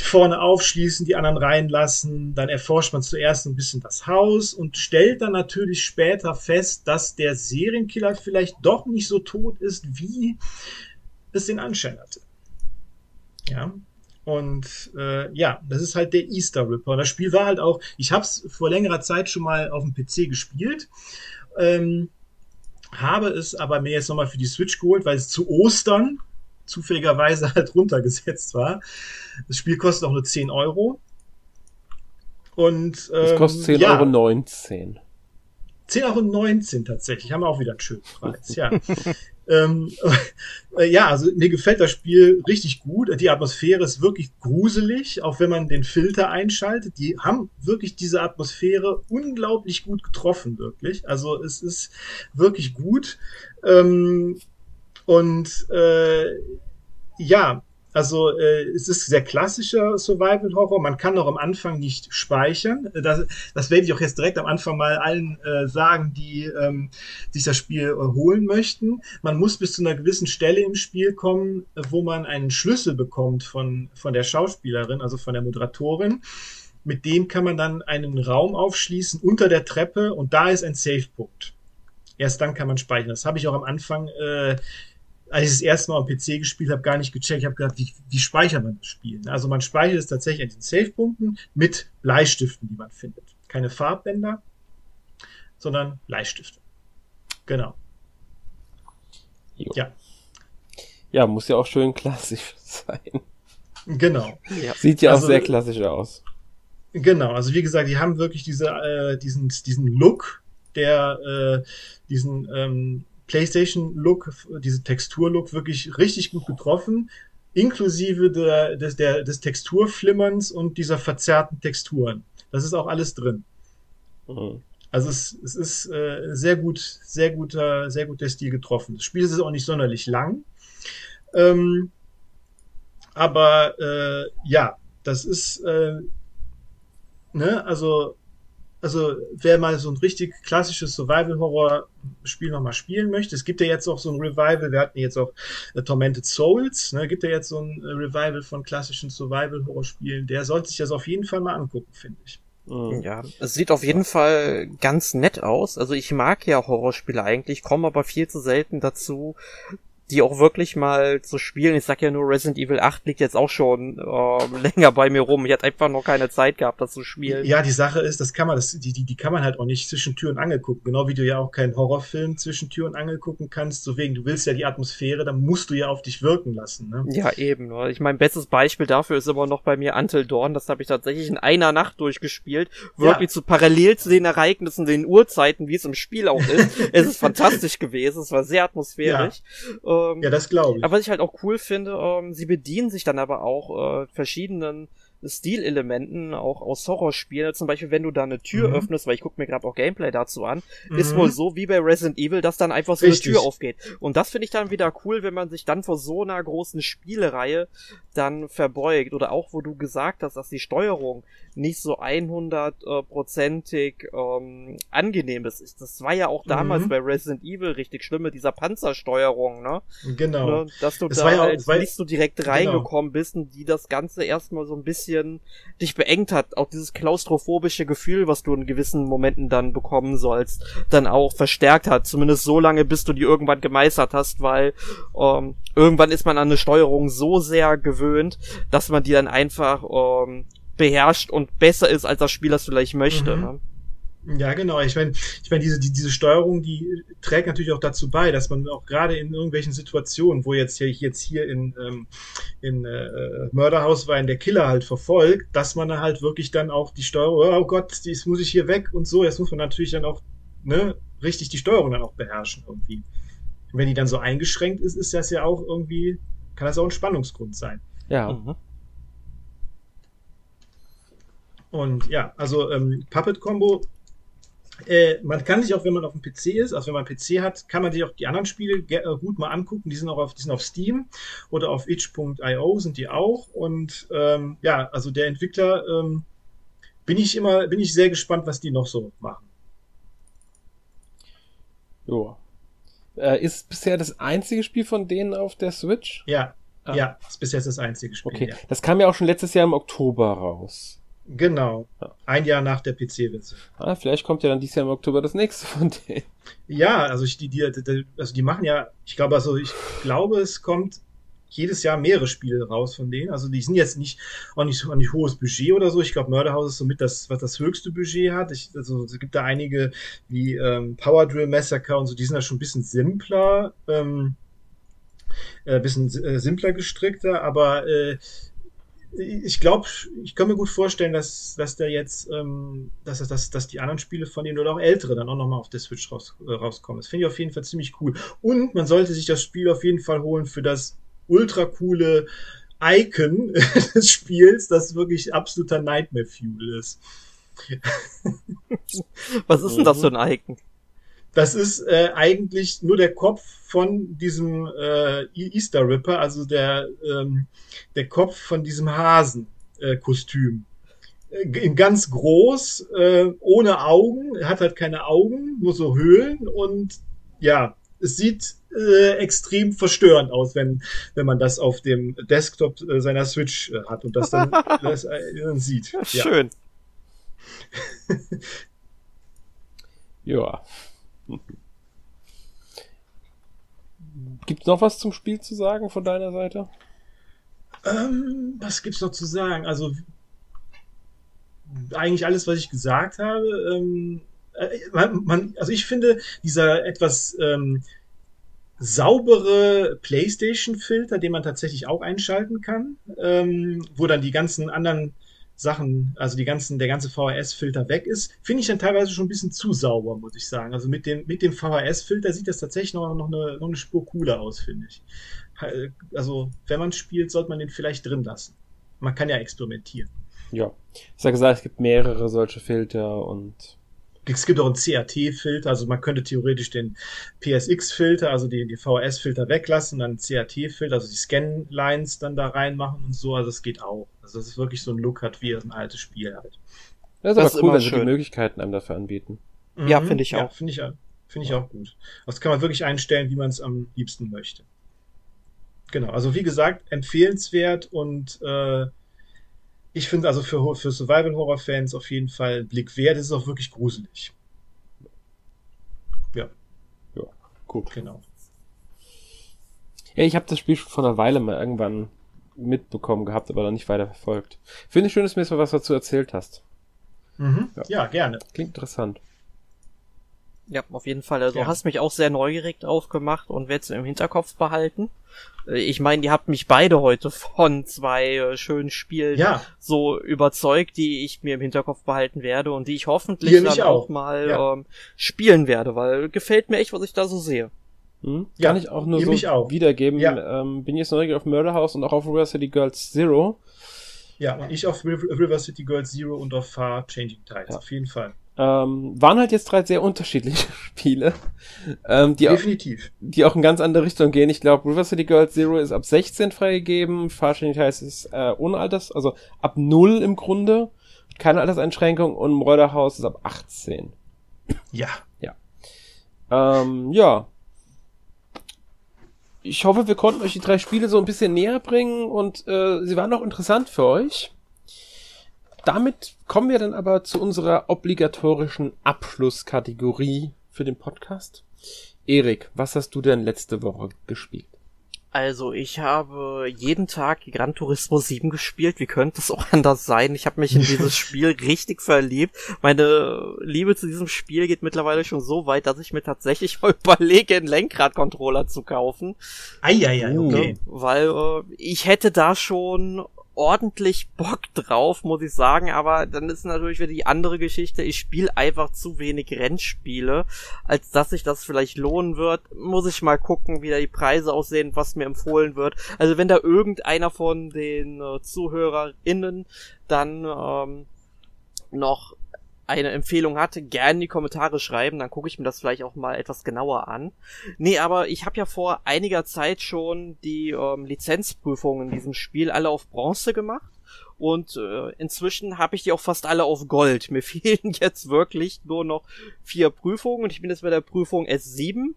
S3: vorne aufschließen, die anderen reinlassen. Dann erforscht man zuerst ein bisschen das Haus und stellt dann natürlich später fest, dass der Serienkiller vielleicht doch nicht so tot ist, wie es den Anschein hatte. Ja. Und äh, ja, das ist halt der Easter Ripper. Das Spiel war halt auch, ich habe es vor längerer Zeit schon mal auf dem PC gespielt. Ähm, habe es aber mir jetzt nochmal für die Switch geholt, weil es zu Ostern zufälligerweise [LAUGHS] halt runtergesetzt war. Das Spiel kostet auch nur 10 Euro. Und, ähm,
S1: das kostet 10,19 ja, Euro. 19.
S3: 10,19 Euro tatsächlich. Haben wir auch wieder einen schönen Preis, ja. [LAUGHS] ähm, äh, ja, also mir gefällt das Spiel richtig gut. Die Atmosphäre ist wirklich gruselig, auch wenn man den Filter einschaltet. Die haben wirklich diese Atmosphäre unglaublich gut getroffen, wirklich. Also es ist wirklich gut. Ähm, und äh, ja, also äh, es ist sehr klassischer Survival Horror. Man kann noch am Anfang nicht speichern. Das, das werde ich auch jetzt direkt am Anfang mal allen äh, sagen, die ähm, sich das Spiel holen möchten. Man muss bis zu einer gewissen Stelle im Spiel kommen, wo man einen Schlüssel bekommt von, von der Schauspielerin, also von der Moderatorin. Mit dem kann man dann einen Raum aufschließen unter der Treppe und da ist ein Safe-Punkt. Erst dann kann man speichern. Das habe ich auch am Anfang äh, als ich das erste Mal am PC gespielt habe, gar nicht gecheckt. Ich habe gedacht, wie, wie speichert man das Spiel? Also man speichert es tatsächlich an den Safe-Punkten mit Bleistiften, die man findet. Keine Farbbänder, sondern Bleistifte. Genau.
S1: Jo. Ja. Ja, muss ja auch schön klassisch [LAUGHS] sein.
S3: Genau.
S1: Ja. Sieht ja also, auch sehr klassisch aus.
S3: Genau, also wie gesagt, die haben wirklich diese, äh, diesen, diesen Look, der äh, diesen ähm, PlayStation-Look, diese Textur-Look wirklich richtig gut getroffen, inklusive der, des, der, des Texturflimmerns und dieser verzerrten Texturen. Das ist auch alles drin. Mhm. Also es, es ist äh, sehr gut, sehr guter, sehr gut der Stil getroffen. Das Spiel ist auch nicht sonderlich lang. Ähm, aber äh, ja, das ist äh, ne, also also wer mal so ein richtig klassisches Survival-Horror-Spiel nochmal spielen möchte, es gibt ja jetzt auch so ein Revival, wir hatten jetzt auch äh, Tormented Souls, ne, gibt ja jetzt so ein äh, Revival von klassischen Survival-Horror-Spielen, der sollte sich das auf jeden Fall mal angucken, finde ich.
S2: Mhm. Ja, es sieht auf jeden Fall ganz nett aus. Also ich mag ja Horrorspiele eigentlich, komme aber viel zu selten dazu, die auch wirklich mal zu spielen. Ich sag ja nur, Resident Evil 8 liegt jetzt auch schon äh, [LAUGHS] länger bei mir rum. Ich hatte einfach noch keine Zeit gehabt, das zu spielen.
S3: Ja, die Sache ist, das kann man, das, die, die, die kann man halt auch nicht zwischen Tür und Angel gucken. Genau wie du ja auch keinen Horrorfilm zwischen Tür und Angel gucken kannst. So wegen, du willst ja die Atmosphäre, dann musst du ja auf dich wirken lassen. Ne?
S2: Ja, eben. Ne? Ich mein bestes Beispiel dafür ist immer noch bei mir Until Dawn. Das habe ich tatsächlich in einer Nacht durchgespielt. Wirklich ja. zu parallel zu den Ereignissen, den Uhrzeiten, wie es im Spiel auch ist. [LAUGHS] es ist fantastisch gewesen. Es war sehr atmosphärisch.
S3: Ja. Ähm, ja, das glaube ich.
S2: Aber was ich halt auch cool finde, ähm, sie bedienen sich dann aber auch äh, verschiedenen Stilelementen auch aus Horrorspielen. Zum Beispiel, wenn du da eine Tür mhm. öffnest, weil ich gucke mir gerade auch Gameplay dazu an, mhm. ist wohl so wie bei Resident Evil, dass dann einfach so Richtig. eine Tür aufgeht. Und das finde ich dann wieder cool, wenn man sich dann vor so einer großen Spielereihe dann verbeugt. Oder auch, wo du gesagt hast, dass die Steuerung nicht so 100%ig ähm, angenehm ist. Das war ja auch damals mhm. bei Resident Evil richtig schlimm mit dieser Panzersteuerung, ne?
S3: Genau.
S2: Ne? Dass du es da ja auch, nicht so direkt genau. reingekommen genau. bist und die das Ganze erstmal so ein bisschen dich beengt hat. Auch dieses klaustrophobische Gefühl, was du in gewissen Momenten dann bekommen sollst, dann auch verstärkt hat. Zumindest so lange, bis du die irgendwann gemeistert hast, weil ähm, irgendwann ist man an eine Steuerung so sehr gewöhnt, dass man die dann einfach ähm, beherrscht und besser ist, als das Spiel das vielleicht möchte. Mhm. Ne?
S3: Ja, genau. Ich meine, ich meine, diese, die, diese Steuerung, die trägt natürlich auch dazu bei, dass man auch gerade in irgendwelchen Situationen, wo jetzt hier, jetzt hier in, ähm, in äh, Mörderhaus war, in der Killer halt verfolgt, dass man da halt wirklich dann auch die Steuerung, oh Gott, jetzt muss ich hier weg und so, jetzt muss man natürlich dann auch, ne, richtig die Steuerung dann auch beherrschen irgendwie. Und wenn die dann so eingeschränkt ist, ist das ja auch irgendwie, kann das auch ein Spannungsgrund sein.
S1: Ja. Mhm.
S3: Und ja, also ähm, Puppet Combo, äh, man kann sich auch, wenn man auf dem PC ist, also wenn man PC hat, kann man sich auch die anderen Spiele äh, gut mal angucken. Die sind auch auf, die sind auf Steam oder auf itch.io sind die auch. Und ähm, ja, also der Entwickler ähm, bin ich immer, bin ich sehr gespannt, was die noch so machen.
S1: Jo. Äh, ist bisher das einzige Spiel von denen auf der Switch?
S3: Ja, ah. ja, ist bis jetzt das einzige Spiel.
S1: Okay,
S3: ja.
S1: das kam ja auch schon letztes Jahr im Oktober raus.
S3: Genau. Ja. Ein Jahr nach der PC-Version.
S1: Ah, vielleicht kommt ja dann dieses Jahr im Oktober das nächste von denen.
S3: Ja, also ich, die, die, die, also die machen ja, ich glaube, also ich glaube, es kommt jedes Jahr mehrere Spiele raus von denen. Also die sind jetzt nicht auch nicht, auch nicht hohes Budget oder so. Ich glaube, Murderhouse ist somit das, was das höchste Budget hat. Ich, also es gibt da einige wie ähm, Power Drill Massacre und so, die sind da schon ein bisschen simpler, ähm, äh, bisschen äh, simpler gestrickter, aber äh, ich glaube, ich kann mir gut vorstellen, dass, dass der jetzt, ähm, dass, dass, dass die anderen Spiele von denen oder auch ältere dann auch nochmal auf der Switch raus, äh, rauskommen. Das finde ich auf jeden Fall ziemlich cool. Und man sollte sich das Spiel auf jeden Fall holen für das ultra coole Icon [LAUGHS] des Spiels, das wirklich absoluter Nightmare Fuel ist.
S2: Was ist denn das für ein Icon?
S3: Das ist äh, eigentlich nur der Kopf von diesem äh, e- Easter Ripper, also der, ähm, der Kopf von diesem Hasen-Kostüm. Äh, in ganz groß, äh, ohne Augen, hat halt keine Augen, nur so Höhlen und ja, es sieht äh, extrem verstörend aus, wenn, wenn man das auf dem Desktop äh, seiner Switch äh, hat und das dann, [LAUGHS] das, äh, dann sieht. Ja.
S2: Schön. [LAUGHS]
S1: ja. Gibt es noch was zum Spiel zu sagen von deiner Seite?
S3: Ähm, was gibt's noch zu sagen? Also eigentlich alles, was ich gesagt habe. Ähm, äh, man, man, also ich finde dieser etwas ähm, saubere PlayStation-Filter, den man tatsächlich auch einschalten kann, ähm, wo dann die ganzen anderen Sachen, also die ganzen, der ganze VHS-Filter weg ist, finde ich dann teilweise schon ein bisschen zu sauber, muss ich sagen. Also mit dem, mit dem VHS-Filter sieht das tatsächlich noch, noch, eine, noch eine Spur cooler aus, finde ich. Also, wenn man spielt, sollte man den vielleicht drin lassen. Man kann ja experimentieren.
S1: Ja. Ich sage gesagt, es gibt mehrere solche Filter und
S3: es gibt auch einen CRT-Filter, also man könnte theoretisch den PSX-Filter, also die, die VHS-Filter weglassen, dann CRT-Filter, also die Scan-Lines dann da reinmachen und so, also es geht auch. Also das ist wirklich so ein Look hat wie ein altes Spiel halt.
S1: Das ist das aber cool, wenn sie die Möglichkeiten einem dafür anbieten.
S2: Mhm. Ja, finde ich auch. Ja,
S3: finde ich, find ich auch gut. Das kann man wirklich einstellen, wie man es am liebsten möchte. Genau, also wie gesagt, empfehlenswert und äh, ich finde also für, für Survival-Horror-Fans auf jeden Fall einen Blick wert. Es ist auch wirklich gruselig. Ja.
S1: Ja, gut.
S3: Genau.
S1: Ja, ich habe das Spiel schon vor einer Weile mal irgendwann mitbekommen gehabt, aber dann nicht weiter verfolgt. Finde ich schön, dass du mir jetzt mal was dazu erzählt hast.
S3: Mhm. Ja. ja, gerne.
S1: Klingt interessant.
S2: Ja, auf jeden Fall. Also ja. hast mich auch sehr neugierig aufgemacht und werde es im Hinterkopf behalten. Äh, ich meine, ihr habt mich beide heute von zwei äh, schönen Spielen
S3: ja.
S2: so überzeugt, die ich mir im Hinterkopf behalten werde und die ich hoffentlich dann auch, auch mal ja. ähm, spielen werde, weil gefällt mir echt, was ich da so sehe.
S1: Hm? Kann ich auch nur so auch. wiedergeben. Ähm, bin jetzt neugierig auf Murder House und auch auf River City Girls Zero.
S3: Ja, und ich auf River City Girls Zero und auf Far Changing Tides, auf jeden Fall.
S1: Ähm, waren halt jetzt drei sehr unterschiedliche [LAUGHS] Spiele. Ähm, die
S3: Definitiv.
S1: Auch, die auch in ganz andere Richtung gehen. Ich glaube, River City Girls Zero ist ab 16 freigegeben, Fahrschein heißt es äh, ohne Alters, also ab 0 im Grunde. Keine Alterseinschränkung und Murder House ist ab 18.
S3: Ja.
S1: Ja. Ähm, ja. Ich hoffe, wir konnten euch die drei Spiele so ein bisschen näher bringen und äh, sie waren auch interessant für euch damit kommen wir dann aber zu unserer obligatorischen Abschlusskategorie für den Podcast. Erik, was hast du denn letzte Woche gespielt?
S2: Also, ich habe jeden Tag Gran Turismo 7 gespielt. Wie könnte es auch anders sein? Ich habe mich in dieses [LAUGHS] Spiel richtig verliebt. Meine Liebe zu diesem Spiel geht mittlerweile schon so weit, dass ich mir tatsächlich mal [LAUGHS] überlege, einen Lenkradcontroller zu kaufen.
S3: Eieiei, okay.
S2: Weil äh, ich hätte da schon ordentlich Bock drauf, muss ich sagen, aber dann ist natürlich wieder die andere Geschichte. Ich spiele einfach zu wenig Rennspiele, als dass sich das vielleicht lohnen wird. Muss ich mal gucken, wie da die Preise aussehen, was mir empfohlen wird. Also wenn da irgendeiner von den äh, ZuhörerInnen dann ähm, noch eine Empfehlung hatte, gerne in die Kommentare schreiben, dann gucke ich mir das vielleicht auch mal etwas genauer an. Nee, aber ich habe ja vor einiger Zeit schon die ähm, Lizenzprüfungen in diesem Spiel alle auf Bronze gemacht. Und äh, inzwischen habe ich die auch fast alle auf Gold. Mir [LAUGHS] fehlen jetzt wirklich nur noch vier Prüfungen und ich bin jetzt bei der Prüfung S7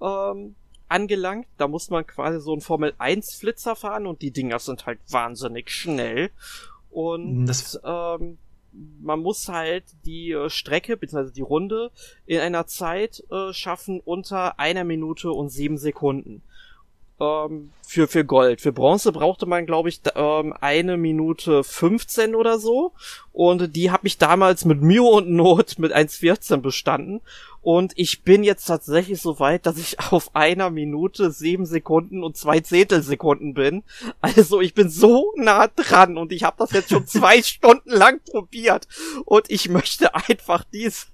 S2: ähm, angelangt. Da muss man quasi so einen Formel 1 Flitzer fahren und die Dinger sind halt wahnsinnig schnell. Und das ähm, man muss halt die äh, Strecke bzw. die Runde in einer Zeit äh, schaffen unter einer Minute und sieben Sekunden. Ähm, für, für Gold. Für Bronze brauchte man, glaube ich, ähm, eine Minute 15 oder so. Und die habe ich damals mit Mühe und Not mit 1,14 bestanden. Und ich bin jetzt tatsächlich so weit, dass ich [LAUGHS] auf einer Minute sieben Sekunden und zwei Zehntelsekunden bin. Also ich bin so nah dran und ich habe das jetzt schon [LAUGHS] zwei Stunden lang probiert. Und ich möchte einfach diese,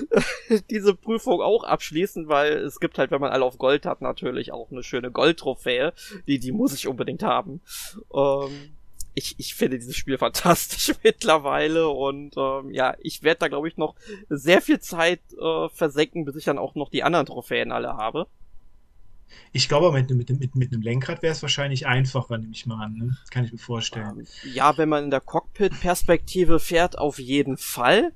S2: [LAUGHS] diese Prüfung auch abschließen, weil es gibt halt, wenn man alle auf Gold hat, natürlich auch eine schöne Goldtrophäe. Die, die muss ich unbedingt haben. Ähm, ich, ich finde dieses Spiel fantastisch [LAUGHS] mittlerweile und ähm, ja, ich werde da glaube ich noch sehr viel Zeit äh, versenken, bis ich dann auch noch die anderen Trophäen alle habe.
S3: Ich glaube, mit, mit, mit, mit einem Lenkrad wäre es wahrscheinlich einfacher, nehme ich mal an. Ne? kann ich mir vorstellen. Ähm,
S2: ja, wenn man in der Cockpit-Perspektive fährt, auf jeden Fall.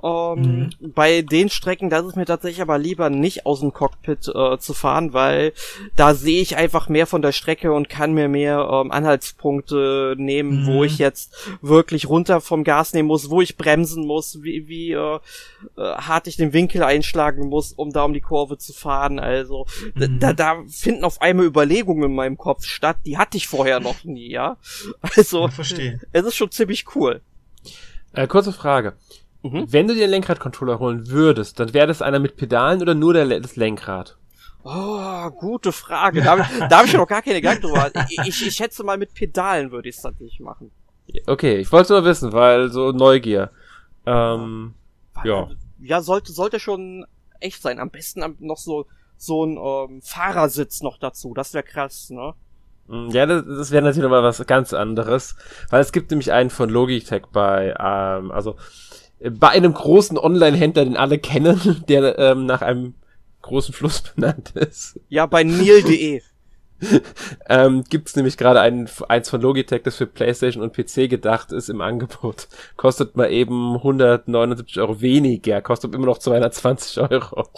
S2: Ähm, mhm. Bei den Strecken, da ist es mir tatsächlich aber lieber nicht aus dem Cockpit äh, zu fahren, weil da sehe ich einfach mehr von der Strecke und kann mir mehr ähm, Anhaltspunkte nehmen, mhm. wo ich jetzt wirklich runter vom Gas nehmen muss, wo ich bremsen muss, wie, wie äh, äh, hart ich den Winkel einschlagen muss, um da um die Kurve zu fahren. Also mhm. da, da finden auf einmal Überlegungen in meinem Kopf statt, die hatte ich vorher noch nie, ja. [LAUGHS] Also
S3: ich verstehe.
S2: es ist schon ziemlich cool.
S1: Äh, kurze Frage. Mhm. Wenn du dir den Lenkradcontroller holen würdest, dann wäre das einer mit Pedalen oder nur der, das Lenkrad?
S2: Oh, gute Frage. Da, da habe ich noch gar keine Gedanken drüber. Ich, ich, ich schätze mal, mit Pedalen würde ich es tatsächlich machen.
S1: Okay, ich wollte nur wissen, weil so Neugier. Ähm, ja.
S2: Ja, sollte, sollte schon echt sein. Am besten noch so, so ein ähm, Fahrersitz noch dazu. Das wäre krass, ne?
S1: Mm, ja, das, das wäre natürlich nochmal was ganz anderes, weil es gibt nämlich einen von Logitech bei, ähm, also bei einem großen Online-Händler, den alle kennen, [LAUGHS] der ähm, nach einem großen Fluss benannt ist.
S2: Ja, bei Neil.de. [LAUGHS] [LAUGHS]
S1: ähm, Gibt es nämlich gerade ein, eins von Logitech, das für PlayStation und PC gedacht ist, im Angebot. Kostet mal eben 179 Euro weniger, kostet immer noch 220 Euro.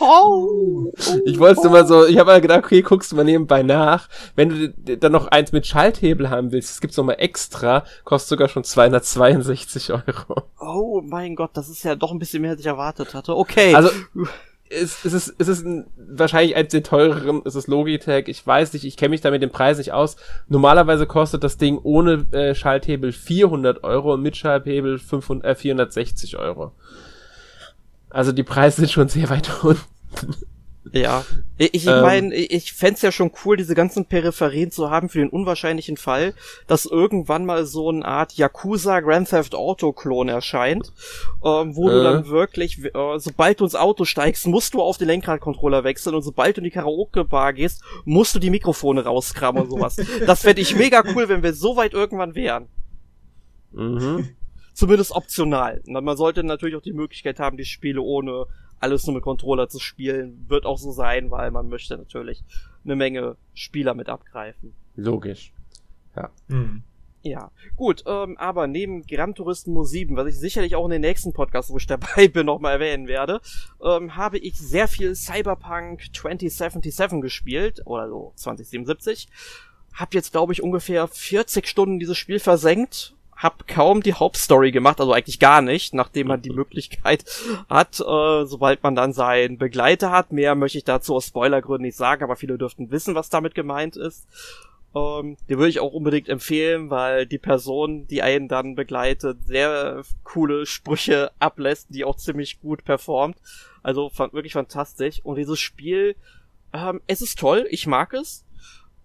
S1: Oh, ich wollte oh. mal so, ich habe mal gedacht, okay, guckst du mal nebenbei nach. Wenn du dann noch eins mit Schalthebel haben willst, es gibt's noch mal extra, kostet sogar schon 262 Euro.
S2: Oh mein Gott, das ist ja doch ein bisschen mehr, als ich erwartet hatte. Okay.
S1: Also [LAUGHS] es, es ist, es ist ein, wahrscheinlich eins der teureren, es ist Logitech, ich weiß nicht, ich kenne mich da mit dem Preis nicht aus. Normalerweise kostet das Ding ohne äh, Schalthebel 400 Euro und mit Schalthebel 500, äh, 460 Euro. Also die Preise sind schon sehr weit [LAUGHS] unten.
S2: Ja, ich, ich ähm, meine, ich fände ja schon cool, diese ganzen Peripherien zu haben für den unwahrscheinlichen Fall, dass irgendwann mal so eine Art Yakuza Grand Theft Auto Klon erscheint, ähm, wo äh. du dann wirklich, äh, sobald du ins Auto steigst, musst du auf den Lenkradcontroller wechseln und sobald du in die Karaoke-Bar gehst, musst du die Mikrofone rauskramen und sowas. [LAUGHS] das fände ich mega cool, wenn wir so weit irgendwann wären. Mhm. Zumindest optional. Man sollte natürlich auch die Möglichkeit haben, die Spiele ohne alles nur mit Controller zu spielen, wird auch so sein, weil man möchte natürlich eine Menge Spieler mit abgreifen.
S1: Logisch.
S2: Ja. Mhm. Ja, gut, ähm, aber neben Gran Turismo 7, was ich sicherlich auch in den nächsten Podcasts, wo ich [LAUGHS] dabei bin, nochmal erwähnen werde, ähm, habe ich sehr viel Cyberpunk 2077 gespielt, oder so 2077. Hab jetzt, glaube ich, ungefähr 40 Stunden dieses Spiel versenkt hab kaum die Hauptstory gemacht, also eigentlich gar nicht, nachdem man die Möglichkeit hat, äh, sobald man dann seinen Begleiter hat. Mehr möchte ich dazu aus Spoilergründen nicht sagen, aber viele dürften wissen, was damit gemeint ist. Ähm, den würde ich auch unbedingt empfehlen, weil die Person, die einen dann begleitet, sehr coole Sprüche ablässt, die auch ziemlich gut performt. Also fand wirklich fantastisch. Und dieses Spiel, ähm, es ist toll, ich mag es.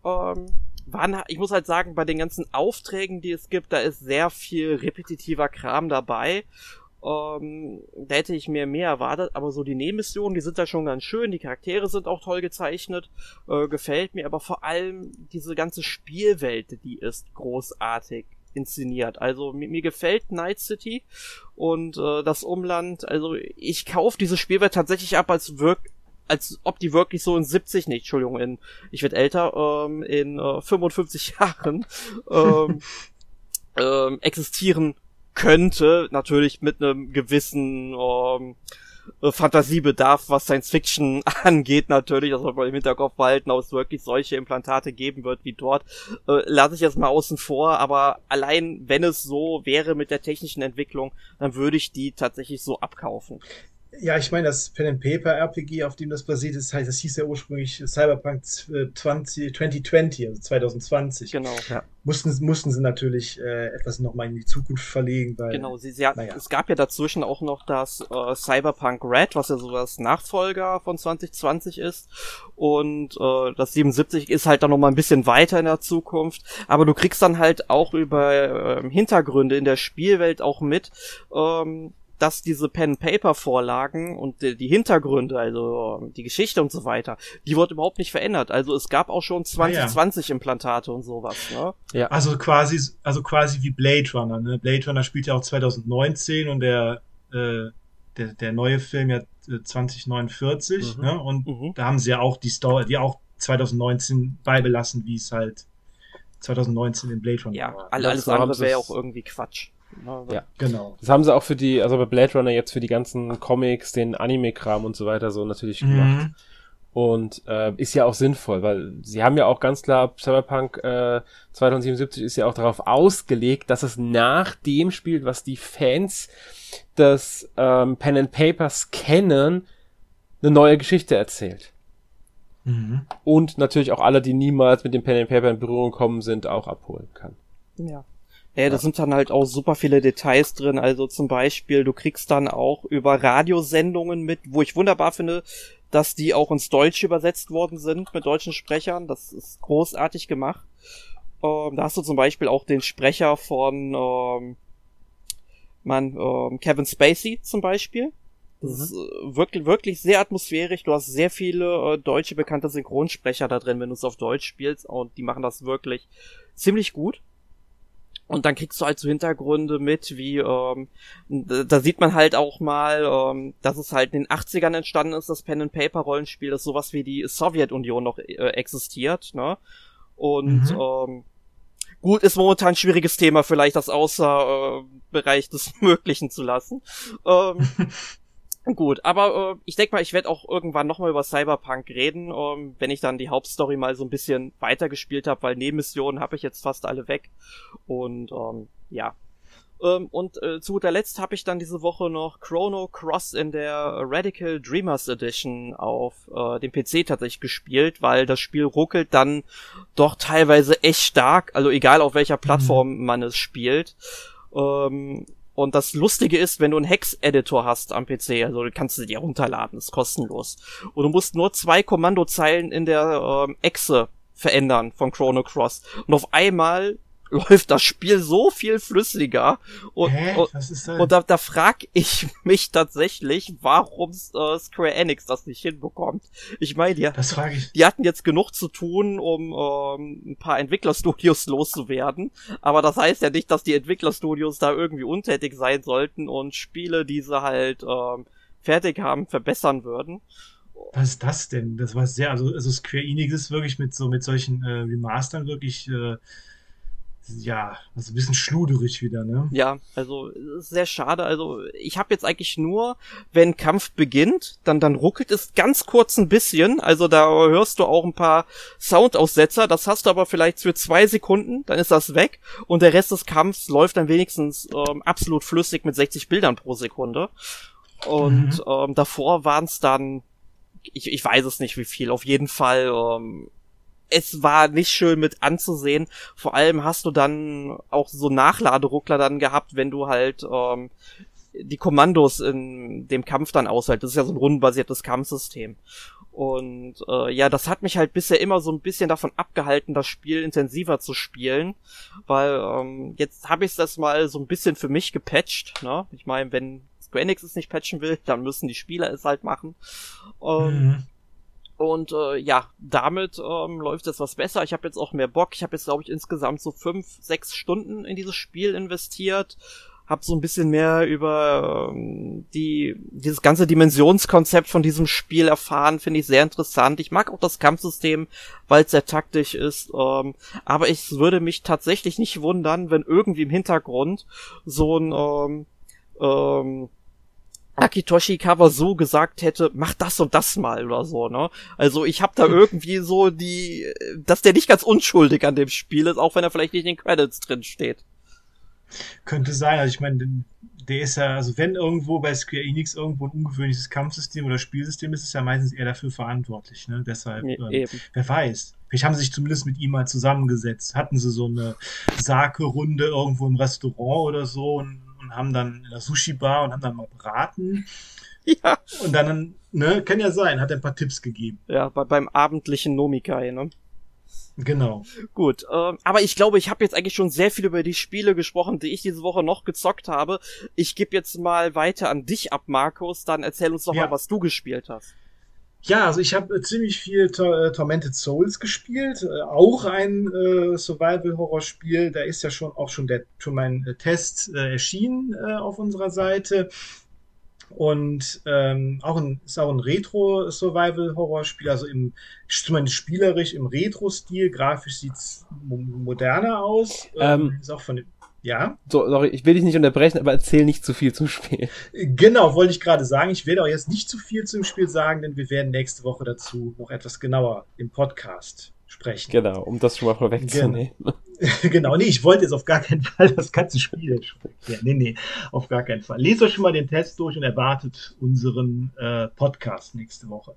S2: Ähm, waren, ich muss halt sagen, bei den ganzen Aufträgen, die es gibt, da ist sehr viel repetitiver Kram dabei. Ähm, da hätte ich mir mehr erwartet, aber so die Nebenmissionen, die sind da schon ganz schön, die Charaktere sind auch toll gezeichnet, äh, gefällt mir, aber vor allem diese ganze Spielwelt, die ist großartig inszeniert. Also mir, mir gefällt Night City und äh, das Umland. Also ich kaufe diese Spielwelt tatsächlich ab als wirk als ob die wirklich so in 70, nee, Entschuldigung, in, ich werde älter, ähm, in äh, 55 [LAUGHS] Jahren ähm, [LAUGHS] ähm, existieren könnte, natürlich mit einem gewissen ähm, äh, Fantasiebedarf, was Science Fiction [LAUGHS] angeht, natürlich, das soll man im Hinterkopf behalten, ob es wirklich solche Implantate geben wird wie dort, äh, lasse ich jetzt mal außen vor, aber allein wenn es so wäre mit der technischen Entwicklung, dann würde ich die tatsächlich so abkaufen.
S3: Ja, ich meine, das Pen and Paper RPG, auf dem das basiert ist, heißt, das hieß ja ursprünglich Cyberpunk 20, 2020, also 2020.
S2: Genau. Ja.
S3: Mussten, mussten sie natürlich äh, etwas nochmal in die Zukunft verlegen, weil.
S2: Genau, sie, sie hat, naja. es gab ja dazwischen auch noch das äh, Cyberpunk Red, was ja so das Nachfolger von 2020 ist. Und äh, das 77 ist halt dann nochmal ein bisschen weiter in der Zukunft. Aber du kriegst dann halt auch über äh, Hintergründe in der Spielwelt auch mit, ähm, dass diese Pen-Paper-Vorlagen und die, die, Hintergründe, also die Geschichte und so weiter, die wird überhaupt nicht verändert. Also es gab auch schon 2020 ah, ja. Implantate und sowas. Ne?
S3: Ja. Also quasi, also quasi wie Blade Runner. Ne? Blade Runner spielt ja auch 2019 und der äh, der, der neue Film ja 2049. Mhm. Ne? Und mhm. da haben sie ja auch die Story, die auch 2019 beibelassen, wie es halt 2019 in Blade Runner
S2: ja, war. Ja, alles andere wäre ja auch irgendwie Quatsch.
S1: Ja, genau. Das haben sie auch für die, also bei Blade Runner jetzt für die ganzen Comics, den Anime-Kram und so weiter so natürlich mhm. gemacht. Und äh, ist ja auch sinnvoll, weil sie haben ja auch ganz klar, Cyberpunk äh, 2077 ist ja auch darauf ausgelegt, dass es nach dem spielt, was die Fans des ähm, Pen and Papers kennen, eine neue Geschichte erzählt. Mhm. Und natürlich auch alle, die niemals mit dem Pen and Paper in Berührung kommen sind, auch abholen kann.
S2: Ja. Ja, da sind dann halt auch super viele Details drin. Also zum Beispiel, du kriegst dann auch über Radiosendungen mit, wo ich wunderbar finde, dass die auch ins Deutsche übersetzt worden sind mit deutschen Sprechern. Das ist großartig gemacht. Ähm, da hast du zum Beispiel auch den Sprecher von ähm, man, ähm, Kevin Spacey zum Beispiel. Das mhm. ist äh, wirklich, wirklich sehr atmosphärisch. Du hast sehr viele äh, deutsche bekannte Synchronsprecher da drin, wenn du es auf Deutsch spielst. Und die machen das wirklich ziemlich gut. Und dann kriegst du halt so Hintergründe mit, wie, ähm, da sieht man halt auch mal, ähm, dass es halt in den 80ern entstanden ist, das Pen-and-Paper-Rollenspiel, das sowas wie die Sowjetunion noch äh, existiert, ne? Und mhm. ähm, gut, ist momentan ein schwieriges Thema, vielleicht das außer äh, Bereich des [LAUGHS] Möglichen zu lassen. Ähm, [LAUGHS] Gut, aber äh, ich denke mal, ich werde auch irgendwann nochmal über Cyberpunk reden, ähm, wenn ich dann die Hauptstory mal so ein bisschen weitergespielt habe, weil Nebenmissionen habe ich jetzt fast alle weg. Und ähm, ja. Ähm, und äh, zu guter Letzt habe ich dann diese Woche noch Chrono Cross in der Radical Dreamers Edition auf äh, dem PC tatsächlich gespielt, weil das Spiel ruckelt dann doch teilweise echt stark, also egal auf welcher Plattform mhm. man es spielt. Ähm, und das Lustige ist, wenn du einen Hex-Editor hast am PC, also kannst du dir runterladen, ist kostenlos. Und du musst nur zwei Kommandozeilen in der ähm, Exe verändern von Chrono Cross. Und auf einmal läuft das Spiel so viel flüssiger. Und, Hä? Was ist das? und da, da frag ich [LAUGHS] mich tatsächlich, warum äh, Square Enix das nicht hinbekommt. Ich meine, die, die hatten jetzt genug zu tun, um ähm, ein paar Entwicklerstudios [LAUGHS] loszuwerden. Aber das heißt ja nicht, dass die Entwicklerstudios da irgendwie untätig sein sollten und Spiele, die sie halt ähm, fertig haben, verbessern würden.
S3: Was ist das denn? Das war sehr, also, also Square Enix ist wirklich mit so mit solchen äh, Remastern wirklich äh, ja, also ein bisschen schluderig wieder, ne?
S2: Ja, also sehr schade. Also ich habe jetzt eigentlich nur, wenn Kampf beginnt, dann dann ruckelt es ganz kurz ein bisschen. Also da hörst du auch ein paar Soundaussetzer. Das hast du aber vielleicht für zwei Sekunden, dann ist das weg und der Rest des Kampfs läuft dann wenigstens ähm, absolut flüssig mit 60 Bildern pro Sekunde. Und mhm. ähm, davor waren es dann, ich, ich weiß es nicht wie viel. Auf jeden Fall ähm, es war nicht schön mit anzusehen. Vor allem hast du dann auch so Nachladeruckler dann gehabt, wenn du halt ähm, die Kommandos in dem Kampf dann aushält. Das ist ja so ein rundenbasiertes Kampfsystem. Und äh, ja, das hat mich halt bisher immer so ein bisschen davon abgehalten, das Spiel intensiver zu spielen, weil ähm, jetzt habe ich das mal so ein bisschen für mich gepatcht. Ne? Ich meine, wenn Square Enix es nicht patchen will, dann müssen die Spieler es halt machen. Ähm, mhm. Und äh, ja, damit ähm, läuft es was besser. Ich habe jetzt auch mehr Bock. Ich habe jetzt, glaube ich, insgesamt so fünf, sechs Stunden in dieses Spiel investiert. Hab so ein bisschen mehr über ähm, die dieses ganze Dimensionskonzept von diesem Spiel erfahren. Finde ich sehr interessant. Ich mag auch das Kampfsystem, weil es sehr taktisch ist. Ähm, aber ich würde mich tatsächlich nicht wundern, wenn irgendwie im Hintergrund so ein ähm, ähm, Akitoshi so gesagt hätte, mach das und das mal oder so, ne? Also ich habe da irgendwie so die, dass der nicht ganz unschuldig an dem Spiel ist, auch wenn er vielleicht nicht in den Credits drin steht.
S3: Könnte sein, also ich meine, der ist ja, also wenn irgendwo bei Square Enix irgendwo ein ungewöhnliches Kampfsystem oder Spielsystem ist, ist ja meistens eher dafür verantwortlich, ne? Deshalb, nee, ähm, wer weiß. Vielleicht haben sie sich zumindest mit ihm mal zusammengesetzt. Hatten sie so eine Sake-Runde irgendwo im Restaurant oder so und und haben dann in der Sushi-Bar und haben dann mal beraten. [LAUGHS] Ja. Und dann, ne, kann ja sein, hat ein paar Tipps gegeben.
S2: Ja, bei, beim abendlichen Nomikai, ne?
S3: Genau.
S2: Gut, äh, aber ich glaube, ich habe jetzt eigentlich schon sehr viel über die Spiele gesprochen, die ich diese Woche noch gezockt habe. Ich gebe jetzt mal weiter an dich ab, Markus. Dann erzähl uns doch ja. mal, was du gespielt hast.
S3: Ja, also ich habe äh, ziemlich viel Tor äh, Tormented Souls gespielt, äh, auch ein äh, Survival-Horror-Spiel. Da ist ja schon auch schon der schon mein äh, Test äh, erschienen auf unserer Seite und ähm, auch ein ist auch ein Retro-Survival-Horror-Spiel, also im zumindest spielerisch im Retro-Stil. Grafisch sieht's moderner aus. Ähm, ähm, ist auch von dem ja.
S1: So, sorry, ich will dich nicht unterbrechen, aber erzähl nicht zu viel zum Spiel.
S3: Genau, wollte ich gerade sagen. Ich werde auch jetzt nicht zu viel zum Spiel sagen, denn wir werden nächste Woche dazu noch etwas genauer im Podcast sprechen.
S1: Genau, um das schon mal vorwegzunehmen.
S3: Genau. [LAUGHS] genau, nee, ich wollte jetzt auf gar keinen Fall das ganze Spiel ja, Nee, nee, auf gar keinen Fall. Lest euch schon mal den Test durch und erwartet unseren äh, Podcast nächste Woche.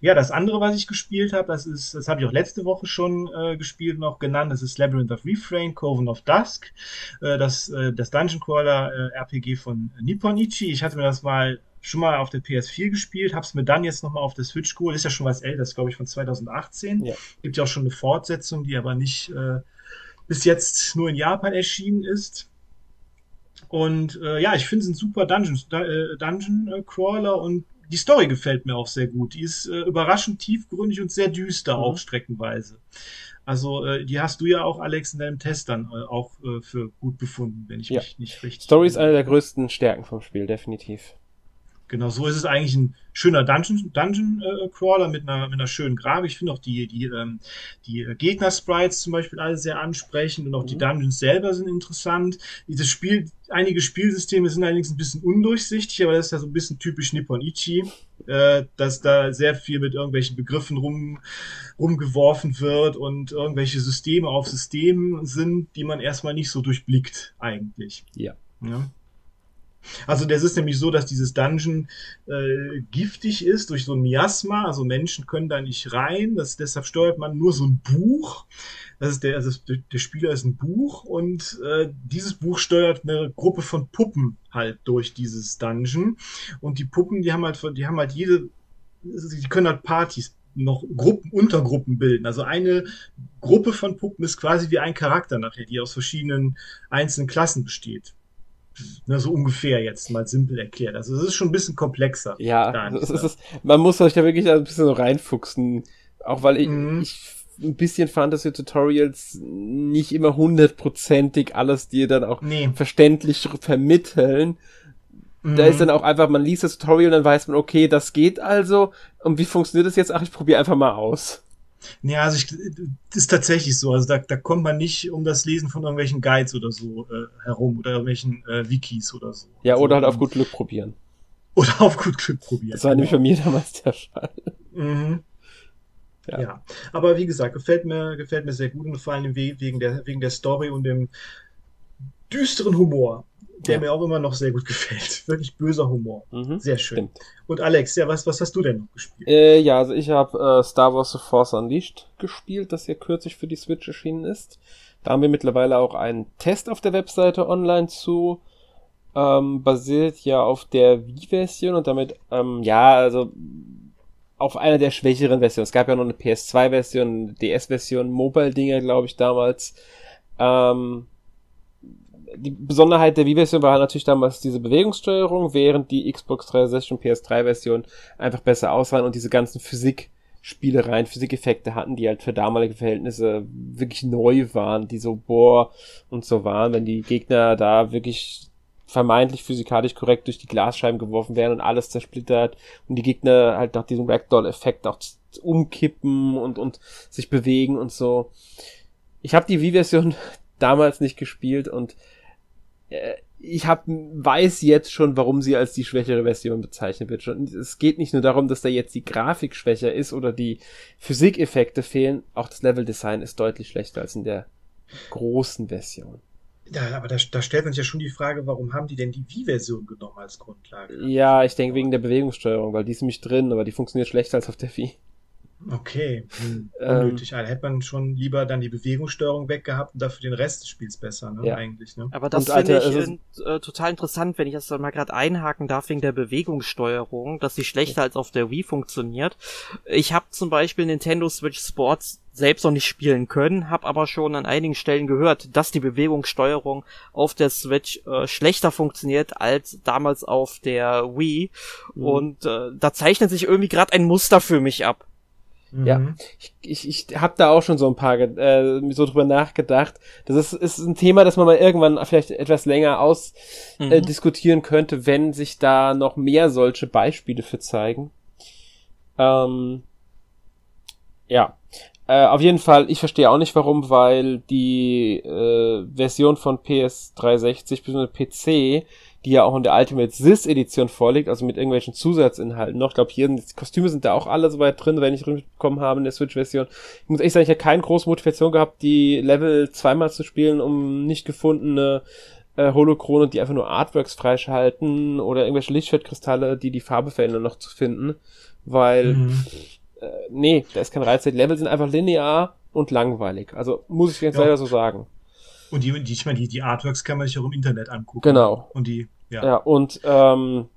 S3: Ja, das andere, was ich gespielt habe, das ist, das habe ich auch letzte Woche schon äh, gespielt noch genannt, das ist Labyrinth of Refrain, Coven of Dusk, äh, das, äh, das Dungeon Crawler äh, RPG von Nipponichi. Ich hatte mir das mal schon mal auf der PS4 gespielt, hab's mir dann jetzt nochmal auf der Switch geholt. Ist ja schon was älter, das glaube ich von 2018. Ja. Gibt ja auch schon eine Fortsetzung, die aber nicht äh, bis jetzt nur in Japan erschienen ist. Und äh, ja, ich finde es ein super Dungeon, äh, Dungeon äh, Crawler und die Story gefällt mir auch sehr gut. Die ist äh, überraschend tiefgründig und sehr düster mhm. auch streckenweise. Also äh, die hast du ja auch, Alex, in deinem Test dann äh, auch äh, für gut befunden, wenn ich ja. mich nicht richtig.
S1: Story ist eine der größten Stärken vom Spiel, definitiv.
S3: Genau, so ist es eigentlich ein schöner Dungeon, Dungeon äh, Crawler mit einer, mit einer schönen Grafik. Ich finde auch die, die, ähm, die Gegner-Sprites zum Beispiel alle sehr ansprechend und auch mhm. die Dungeons selber sind interessant. Das Spiel, einige Spielsysteme sind allerdings ein bisschen undurchsichtig, aber das ist ja so ein bisschen typisch Nippon-Ichi, äh, dass da sehr viel mit irgendwelchen Begriffen rum, rumgeworfen wird und irgendwelche Systeme auf Systemen sind, die man erstmal nicht so durchblickt eigentlich.
S1: Ja.
S3: ja. Also das ist nämlich so, dass dieses Dungeon äh, giftig ist durch so ein Miasma, also Menschen können da nicht rein, das, deshalb steuert man nur so ein Buch. Das ist der, also der Spieler ist ein Buch und äh, dieses Buch steuert eine Gruppe von Puppen halt durch dieses Dungeon. Und die Puppen, die haben halt, die haben halt jede, die können halt Partys noch Gruppen, Untergruppen bilden. Also eine Gruppe von Puppen ist quasi wie ein Charakter nachher, die aus verschiedenen einzelnen Klassen besteht. Ne, so ungefähr jetzt mal simpel erklärt. Also es ist schon ein bisschen komplexer.
S1: Ja, es ist, man muss euch da wirklich ein bisschen so reinfuchsen. Auch weil ich, mhm. ich ein bisschen Fantasy-Tutorials nicht immer hundertprozentig alles dir dann auch nee. verständlich vermitteln. Mhm. Da ist mhm. dann auch einfach, man liest das Tutorial, dann weiß man, okay, das geht also. Und wie funktioniert das jetzt? Ach, ich probiere einfach mal aus.
S3: Ja, also ich, das ist tatsächlich so. Also da, da kommt man nicht um das Lesen von irgendwelchen Guides oder so äh, herum oder irgendwelchen äh, Wikis oder so.
S1: Ja,
S3: oder
S1: halt auf gut Glück probieren.
S3: Oder auf gut Glück probieren.
S1: Das war nämlich genau. bei mir damals der Fall.
S3: Mhm. Ja. ja. aber wie gesagt, gefällt mir, gefällt mir sehr gut und vor allem wegen der, wegen der Story und dem düsteren Humor der ja. mir auch immer noch sehr gut [LAUGHS] gefällt. Wirklich böser Humor. Mhm, sehr schön. Stimmt. Und Alex, ja, was, was hast du denn noch gespielt?
S1: Äh, ja, also ich habe äh, Star Wars The Force Unleashed gespielt, das ja kürzlich für die Switch erschienen ist. Da haben wir mittlerweile auch einen Test auf der Webseite online zu. Ähm, basiert ja auf der Wii-Version und damit, ähm, ja, also auf einer der schwächeren Versionen. Es gab ja noch eine PS2-Version, eine DS-Version, Mobile-Dinger, glaube ich, damals. Ähm, die Besonderheit der Wii-Version war natürlich damals diese Bewegungssteuerung, während die Xbox 360 und PS3-Version einfach besser aussahen und diese ganzen Physik-Spielereien, Physikeffekte hatten, die halt für damalige Verhältnisse wirklich neu waren, die so boah und so waren, wenn die Gegner da wirklich vermeintlich physikalisch korrekt durch die Glasscheiben geworfen werden und alles zersplittert und die Gegner halt nach diesem Ragdoll-Effekt auch umkippen und, und sich bewegen und so. Ich habe die Wii-Version [LAUGHS] damals nicht gespielt und ich hab, weiß jetzt schon, warum sie als die schwächere Version bezeichnet wird. Schon, es geht nicht nur darum, dass da jetzt die Grafik schwächer ist oder die Physikeffekte fehlen, auch das Leveldesign ist deutlich schlechter als in der großen Version.
S3: Ja, aber da, da stellt man sich ja schon die Frage, warum haben die denn die Wii-Version genommen als Grundlage?
S1: Ja, ich denke wegen der Bewegungssteuerung, weil die ist nämlich drin, aber die funktioniert schlechter als auf der Wii.
S3: Okay, hm. Ähm, unnötig. Ähm, also hätte man schon lieber dann die Bewegungssteuerung weggehabt und dafür den Rest des Spiels besser, ne? Ja. Eigentlich, ne?
S2: Aber das finde ich also, äh, total interessant, wenn ich das dann mal gerade einhaken darf wegen der Bewegungssteuerung, dass sie schlechter als auf der Wii funktioniert. Ich habe zum Beispiel Nintendo Switch Sports selbst noch nicht spielen können, habe aber schon an einigen Stellen gehört, dass die Bewegungssteuerung auf der Switch äh, schlechter funktioniert als damals auf der Wii. Mhm. Und äh, da zeichnet sich irgendwie gerade ein Muster für mich ab.
S1: Mhm. Ja, ich, ich, ich habe da auch schon so ein paar äh, so drüber nachgedacht. Das ist, ist ein Thema, das man mal irgendwann vielleicht etwas länger aus mhm. äh, diskutieren könnte, wenn sich da noch mehr solche Beispiele für zeigen. Ähm, ja, äh, auf jeden Fall, ich verstehe auch nicht warum, weil die äh, Version von PS360 bzw. PC die ja auch in der Ultimate Sis Edition vorliegt, also mit irgendwelchen Zusatzinhalten noch. Ich glaube, hier die Kostüme sind da auch alle soweit drin, wenn ich bekommen habe in der Switch-Version. Ich muss echt sagen, ich habe keine große Motivation gehabt, die Level zweimal zu spielen, um nicht gefundene äh, Holokrone, die einfach nur Artworks freischalten oder irgendwelche Lichtschwertkristalle, die die Farbe verändern, noch zu finden. Weil, mhm. äh, nee, da ist kein Reiz. Die Level sind einfach linear und langweilig. Also muss ich jetzt ja. leider so sagen.
S3: Und die, die, ich meine, die, die Artworks kann man sich auch im Internet angucken.
S1: Genau.
S3: Und die, ja.
S1: Ja, und ähm,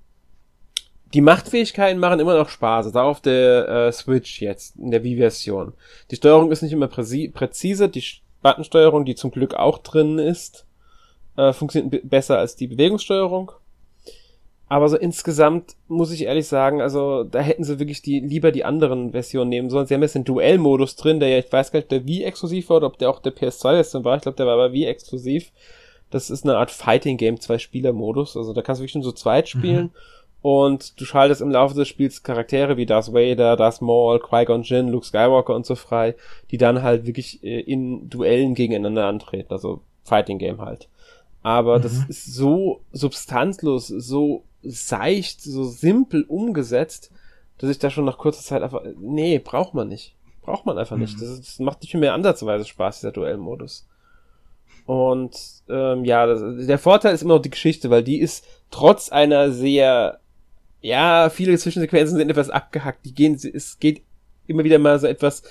S1: die Machtfähigkeiten machen immer noch Spaß. Also auf der äh, Switch jetzt, in der Wii-Version. Die Steuerung ist nicht immer präzise, die Buttonsteuerung, die zum Glück auch drin ist, äh, funktioniert besser als die Bewegungssteuerung. Aber so insgesamt muss ich ehrlich sagen, also da hätten sie wirklich die lieber die anderen Versionen nehmen sollen. Sie haben jetzt den Duell-Modus drin, der ja, ich weiß gar nicht, der wie exklusiv war oder ob der auch der PS2-Version war. Ich glaube, der war aber wie exklusiv. Das ist eine Art Fighting-Game, zwei-Spieler-Modus. Also da kannst du wirklich nur so zweit spielen. Mhm. Und du schaltest im Laufe des Spiels Charaktere wie Darth Vader, Darth Maul, Qui-Gon Jinn, Luke Skywalker und so frei, die dann halt wirklich äh, in Duellen gegeneinander antreten. Also Fighting Game halt. Aber mhm. das ist so substanzlos, so seicht, so simpel umgesetzt, dass ich da schon nach kurzer Zeit einfach, nee, braucht man nicht. Braucht man einfach mhm. nicht. Das, das, macht nicht mehr ansatzweise Spaß, dieser Duellmodus. Und ähm, ja, das, der Vorteil ist immer noch die Geschichte, weil die ist trotz einer sehr, ja, viele Zwischensequenzen sind etwas abgehackt. Die gehen, es geht immer wieder mal so etwas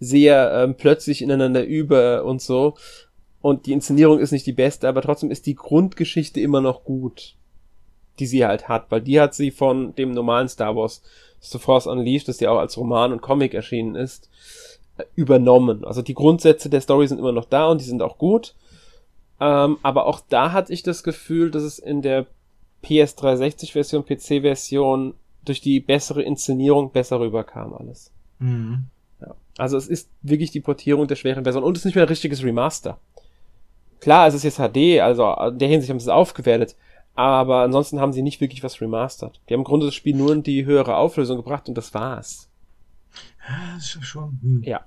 S1: sehr ähm, plötzlich ineinander über und so. Und die Inszenierung ist nicht die beste, aber trotzdem ist die Grundgeschichte immer noch gut, die sie halt hat, weil die hat sie von dem normalen Star Wars The Force Unleashed, das ja auch als Roman und Comic erschienen ist, übernommen. Also die Grundsätze der Story sind immer noch da und die sind auch gut. Ähm, aber auch da hatte ich das Gefühl, dass es in der PS360-Version, PC-Version durch die bessere Inszenierung besser rüberkam alles. Mhm. Ja. Also es ist wirklich die Portierung der schweren Version und es ist nicht mehr ein richtiges Remaster. Klar, es ist jetzt HD, also in der Hinsicht haben sie es aufgewertet, aber ansonsten haben sie nicht wirklich was remastert. Die haben im Grunde das Spiel nur in die höhere Auflösung gebracht und das war's.
S3: Ja, das ist schon. Hm.
S1: Ja.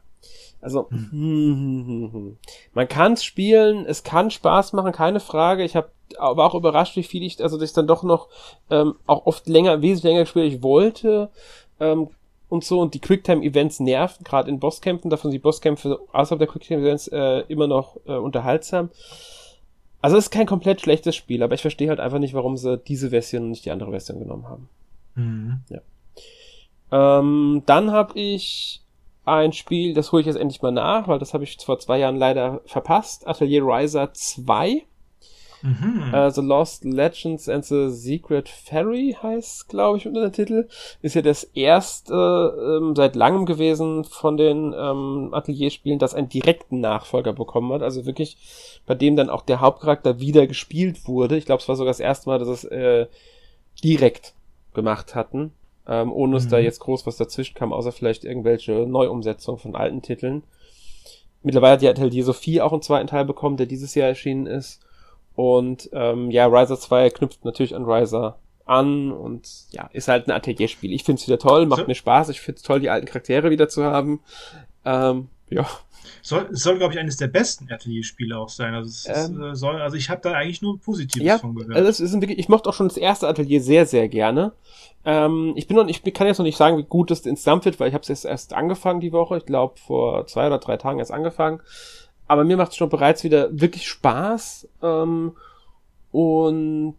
S1: Also, hm. Hm, hm, hm. man kann es spielen, es kann Spaß machen, keine Frage. Ich habe aber auch überrascht, wie viel ich, also dass ich dann doch noch ähm, auch oft länger, wesentlich länger gespielt ich wollte. Ähm, und so und die Quicktime-Events nerven, gerade in Bosskämpfen, davon sind die Bosskämpfe außerhalb der Quicktime-Events äh, immer noch äh, unterhaltsam. Also es ist kein komplett schlechtes Spiel, aber ich verstehe halt einfach nicht, warum sie diese Version und nicht die andere Version genommen haben. Mhm. Ja. Ähm, dann habe ich ein Spiel, das hole ich jetzt endlich mal nach, weil das habe ich vor zwei Jahren leider verpasst. Atelier Riser 2. Mhm. Uh, the Lost Legends and the Secret Fairy heißt, glaube ich, unter der Titel. Ist ja das erste ähm, seit langem gewesen von den ähm, Atelierspielen, das einen direkten Nachfolger bekommen hat. Also wirklich, bei dem dann auch der Hauptcharakter wieder gespielt wurde. Ich glaube, es war sogar das erste Mal, dass es äh, direkt gemacht hatten. Ähm, ohne dass mhm. da jetzt groß was dazwischen kam, außer vielleicht irgendwelche Neuumsetzungen von alten Titeln. Mittlerweile hat die Atelier Sophie auch einen zweiten Teil bekommen, der dieses Jahr erschienen ist. Und ähm, ja, Riser 2 knüpft natürlich an Riser an und ja, ist halt ein Atelierspiel. Ich finde es wieder toll, macht so. mir Spaß. Ich finde es toll, die alten Charaktere wieder zu haben. Ähm, ja.
S3: Soll, soll glaube ich, eines der besten Atelierspiele auch sein. Also, ähm, ist, soll, also ich habe da eigentlich nur Positives
S1: ja, von gehört. Also ist wirklich, ich mochte auch schon das erste Atelier sehr, sehr gerne. Ähm, ich bin noch, ich kann jetzt noch nicht sagen, wie gut es insgesamt wird, weil ich habe es jetzt erst angefangen die Woche. Ich glaube, vor zwei oder drei Tagen erst angefangen aber mir macht es schon bereits wieder wirklich Spaß ähm, und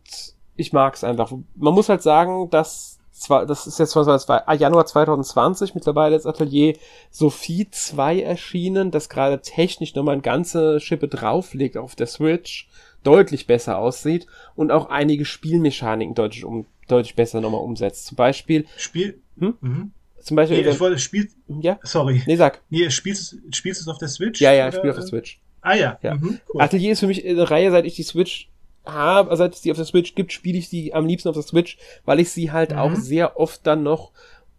S1: ich mag es einfach. Man muss halt sagen, dass zwar, das ist jetzt das war Januar 2020, mittlerweile ist Atelier Sophie 2 erschienen, das gerade technisch nochmal eine ganze Schippe drauflegt auf der Switch, deutlich besser aussieht und auch einige Spielmechaniken deutlich, um, deutlich besser nochmal umsetzt. Zum Beispiel.
S3: Spiel. Hm? Mhm.
S1: Zum Beispiel.
S3: Nee, ich wollte, spiel,
S1: ja?
S3: Sorry.
S1: Nee, sag.
S3: Nee, spielst, spielst du es auf der Switch?
S1: Ja, ja, ich spiele auf der Switch.
S3: Ah ja.
S1: ja. Mhm, cool. Atelier ist für mich eine Reihe, seit ich die Switch habe, seit es die auf der Switch gibt, spiele ich die am liebsten auf der Switch, weil ich sie halt mhm. auch sehr oft dann noch,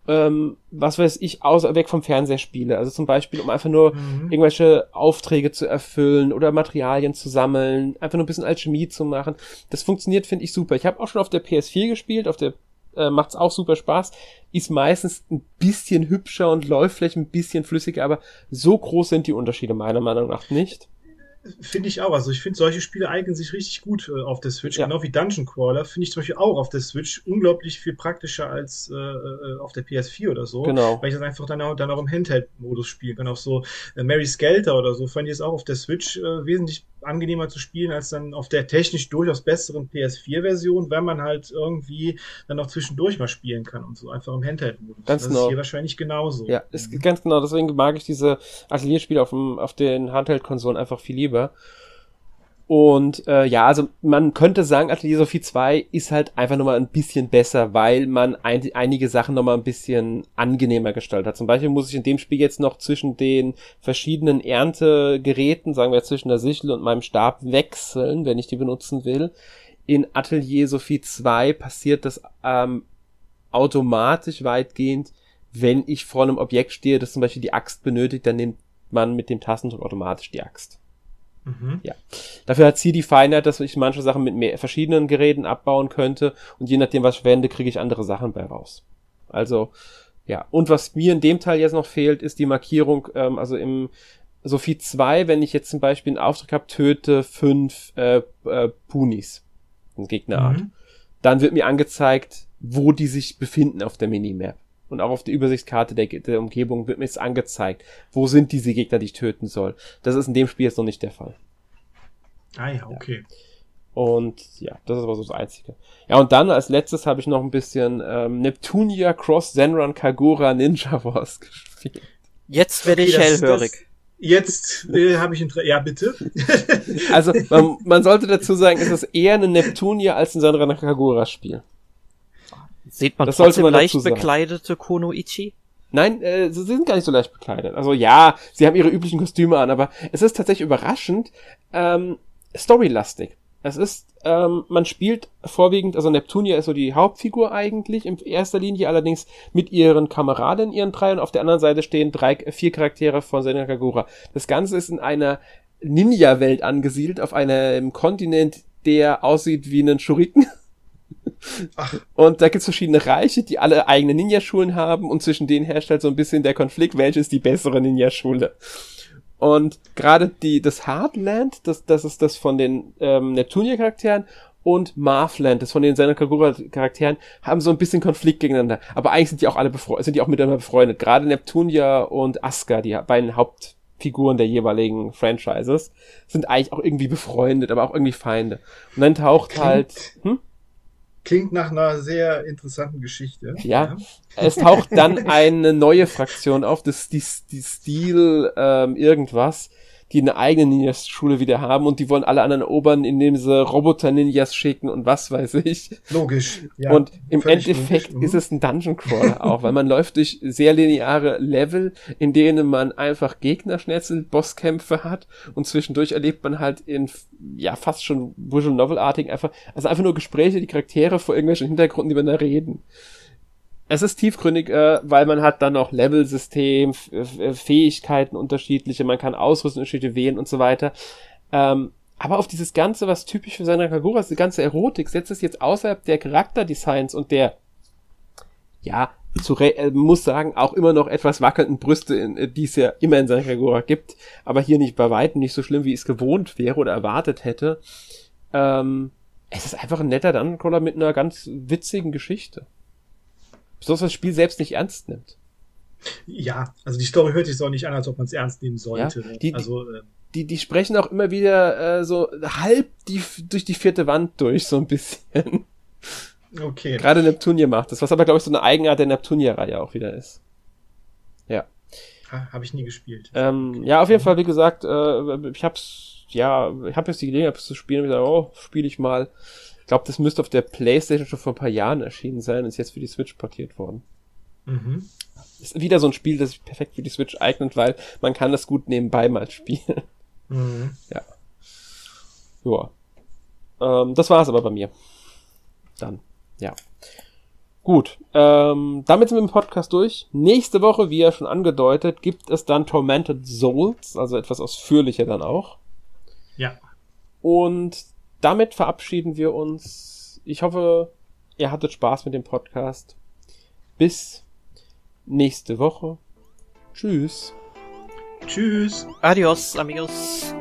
S1: ähm, was weiß ich, außer weg vom Fernseher spiele. Also zum Beispiel, um einfach nur mhm. irgendwelche Aufträge zu erfüllen oder Materialien zu sammeln, einfach nur ein bisschen Alchemie zu machen. Das funktioniert, finde ich, super. Ich habe auch schon auf der PS4 gespielt, auf der äh, macht's auch super Spaß. Ist meistens ein bisschen hübscher und läuft vielleicht ein bisschen flüssiger, aber so groß sind die Unterschiede meiner Meinung nach nicht.
S3: Finde ich auch. Also ich finde, solche Spiele eignen sich richtig gut äh, auf der Switch. Ja. Genau wie Dungeon Crawler finde ich zum Beispiel auch auf der Switch unglaublich viel praktischer als äh, äh auf der PS4 oder so.
S1: Genau.
S3: Weil ich das einfach dann auch, dann auch im Handheld-Modus spielen kann. Auch so äh, Mary Skelter oder so fand ich es auch auf der Switch äh, wesentlich angenehmer zu spielen als dann auf der technisch durchaus besseren PS4-Version, weil man halt irgendwie dann auch zwischendurch mal spielen kann und so einfach im Handheld-Modus.
S1: Ganz
S3: das
S1: genau.
S3: ist hier wahrscheinlich genauso.
S1: Ja, ist ganz genau. Deswegen mag ich diese Atelierspiele auf, dem, auf den Handheld-Konsolen einfach viel lieber. Und äh, ja, also man könnte sagen, Atelier Sophie 2 ist halt einfach nochmal ein bisschen besser, weil man ein, einige Sachen nochmal ein bisschen angenehmer gestaltet hat. Zum Beispiel muss ich in dem Spiel jetzt noch zwischen den verschiedenen Erntegeräten, sagen wir zwischen der Sichel und meinem Stab, wechseln, wenn ich die benutzen will. In Atelier Sophie 2 passiert das ähm, automatisch weitgehend, wenn ich vor einem Objekt stehe, das zum Beispiel die Axt benötigt, dann nimmt man mit dem Tastendruck automatisch die Axt. Mhm. Ja. Dafür hat sie die Feinheit, dass ich manche Sachen mit mehr verschiedenen Geräten abbauen könnte und je nachdem, was ich verwende, kriege ich andere Sachen bei raus. Also, ja. Und was mir in dem Teil jetzt noch fehlt, ist die Markierung, ähm, also im Sophie 2, wenn ich jetzt zum Beispiel einen Auftrag habe, töte fünf äh, äh, Punis, Gegnerart, mhm. dann wird mir angezeigt, wo die sich befinden auf der Minimap und auch auf der Übersichtskarte der, der Umgebung wird mir jetzt angezeigt, wo sind diese Gegner, die ich töten soll. Das ist in dem Spiel jetzt noch nicht der Fall.
S3: Ah ja, okay. Ja.
S1: Und ja, das ist aber so das Einzige. Ja, und dann als letztes habe ich noch ein bisschen ähm, Neptunia Cross Zenran Kagura Ninja Wars [LAUGHS] gespielt.
S2: Jetzt werde ich okay, hellhörig. Das,
S3: jetzt äh, habe ich Interesse. Ja, bitte.
S1: also, man, man, sollte dazu sagen, es ist eher eine Neptunia als ein Zenran Kagura Spiel.
S2: Sieht man das trotzdem man leicht bekleidete Konoichi?
S1: Nein, äh, sie sind gar nicht so leicht bekleidet. Also ja, sie haben ihre üblichen Kostüme an, aber es ist tatsächlich überraschend ähm, storylastig. Es ist, ähm, man spielt vorwiegend, also Neptunia ist so die Hauptfigur eigentlich, in erster Linie allerdings mit ihren Kameraden, ihren drei, und auf der anderen Seite stehen drei, vier Charaktere von Senna Kagura. Das Ganze ist in einer Ninja-Welt angesiedelt, auf einem Kontinent, der aussieht wie einen Schuriken. [LAUGHS] Ach. Und da gibt's verschiedene Reiche, die alle eigene Ninja-Schulen haben und zwischen denen herrscht halt so ein bisschen der Konflikt, welche ist die bessere Ninja-Schule. Und gerade die, das Heartland, das, das ist das von den ähm, Neptunia-Charakteren und Marfland, das von den Senakagura-Charakteren, haben so ein bisschen Konflikt gegeneinander. Aber eigentlich sind die auch alle befreundet, sind die auch miteinander befreundet. Gerade Neptunia und Asuka, die beiden Hauptfiguren der jeweiligen Franchises, sind eigentlich auch irgendwie befreundet, aber auch irgendwie Feinde. Und dann taucht Klingt. halt, hm?
S3: Klingt nach einer sehr interessanten Geschichte.
S1: Ja, ja. es taucht dann eine neue Fraktion auf, das die, die Stil ähm, irgendwas, die eine eigene Ninjas-Schule wieder haben und die wollen alle anderen erobern, indem sie Roboter-Ninjas schicken und was weiß ich.
S3: Logisch.
S1: Ja, und im Endeffekt logisch. ist es ein Dungeon Crawler auch, weil man läuft durch sehr lineare Level, in denen man einfach Gegnerschnetzel, Bosskämpfe hat und zwischendurch erlebt man halt in ja fast schon Visual Novel-artig einfach, also einfach nur Gespräche, die Charaktere vor irgendwelchen Hintergründen, die man da reden es ist tiefgründig, äh, weil man hat dann noch Level-System, Fähigkeiten unterschiedliche, man kann Ausrüstung unterschiedliche wählen und so weiter. Ähm, aber auf dieses Ganze, was typisch für seine Kagura ist, die ganze Erotik, setzt es jetzt außerhalb der Charakterdesigns und der, ja, zu äh, muss sagen, auch immer noch etwas wackelnden Brüste, in, äh, die es ja immer in seiner Kagura gibt, aber hier nicht bei weitem nicht so schlimm, wie es gewohnt wäre oder erwartet hätte. Ähm, es ist einfach ein netter Dungeon mit einer ganz witzigen Geschichte besonders das Spiel selbst nicht ernst nimmt.
S3: Ja, also die Story hört sich so nicht an, als ob man es ernst nehmen sollte.
S1: Ja, die,
S3: also,
S1: äh, die, die sprechen auch immer wieder äh, so halb die, durch die vierte Wand durch, so ein bisschen.
S3: Okay.
S1: Gerade Neptunia macht das, was aber, glaube ich, so eine Eigenart der Neptunia-Reihe auch wieder ist. Ja.
S3: Ha, habe ich nie gespielt.
S1: Ähm, okay. Ja, auf jeden Fall, wie gesagt, äh, ich hab's, ja, ich habe jetzt die Gelegenheit, es zu spielen und ich gesagt, oh, spiele ich mal. Ich glaube, das müsste auf der PlayStation schon vor ein paar Jahren erschienen sein und ist jetzt für die Switch portiert worden. Mhm. Ist wieder so ein Spiel, das sich perfekt für die Switch eignet, weil man kann das gut nebenbei mal spielen. [LAUGHS] Mhm. Ja. Ja. Ähm, das war's aber bei mir. Dann, ja. Gut, ähm, damit sind wir im Podcast durch. Nächste Woche, wie ja schon angedeutet, gibt es dann Tormented Souls, also etwas ausführlicher dann auch.
S3: Ja.
S1: Und damit verabschieden wir uns. Ich hoffe, ihr hattet Spaß mit dem Podcast. Bis nächste Woche. Tschüss.
S3: Tschüss.
S2: Adios, amigos.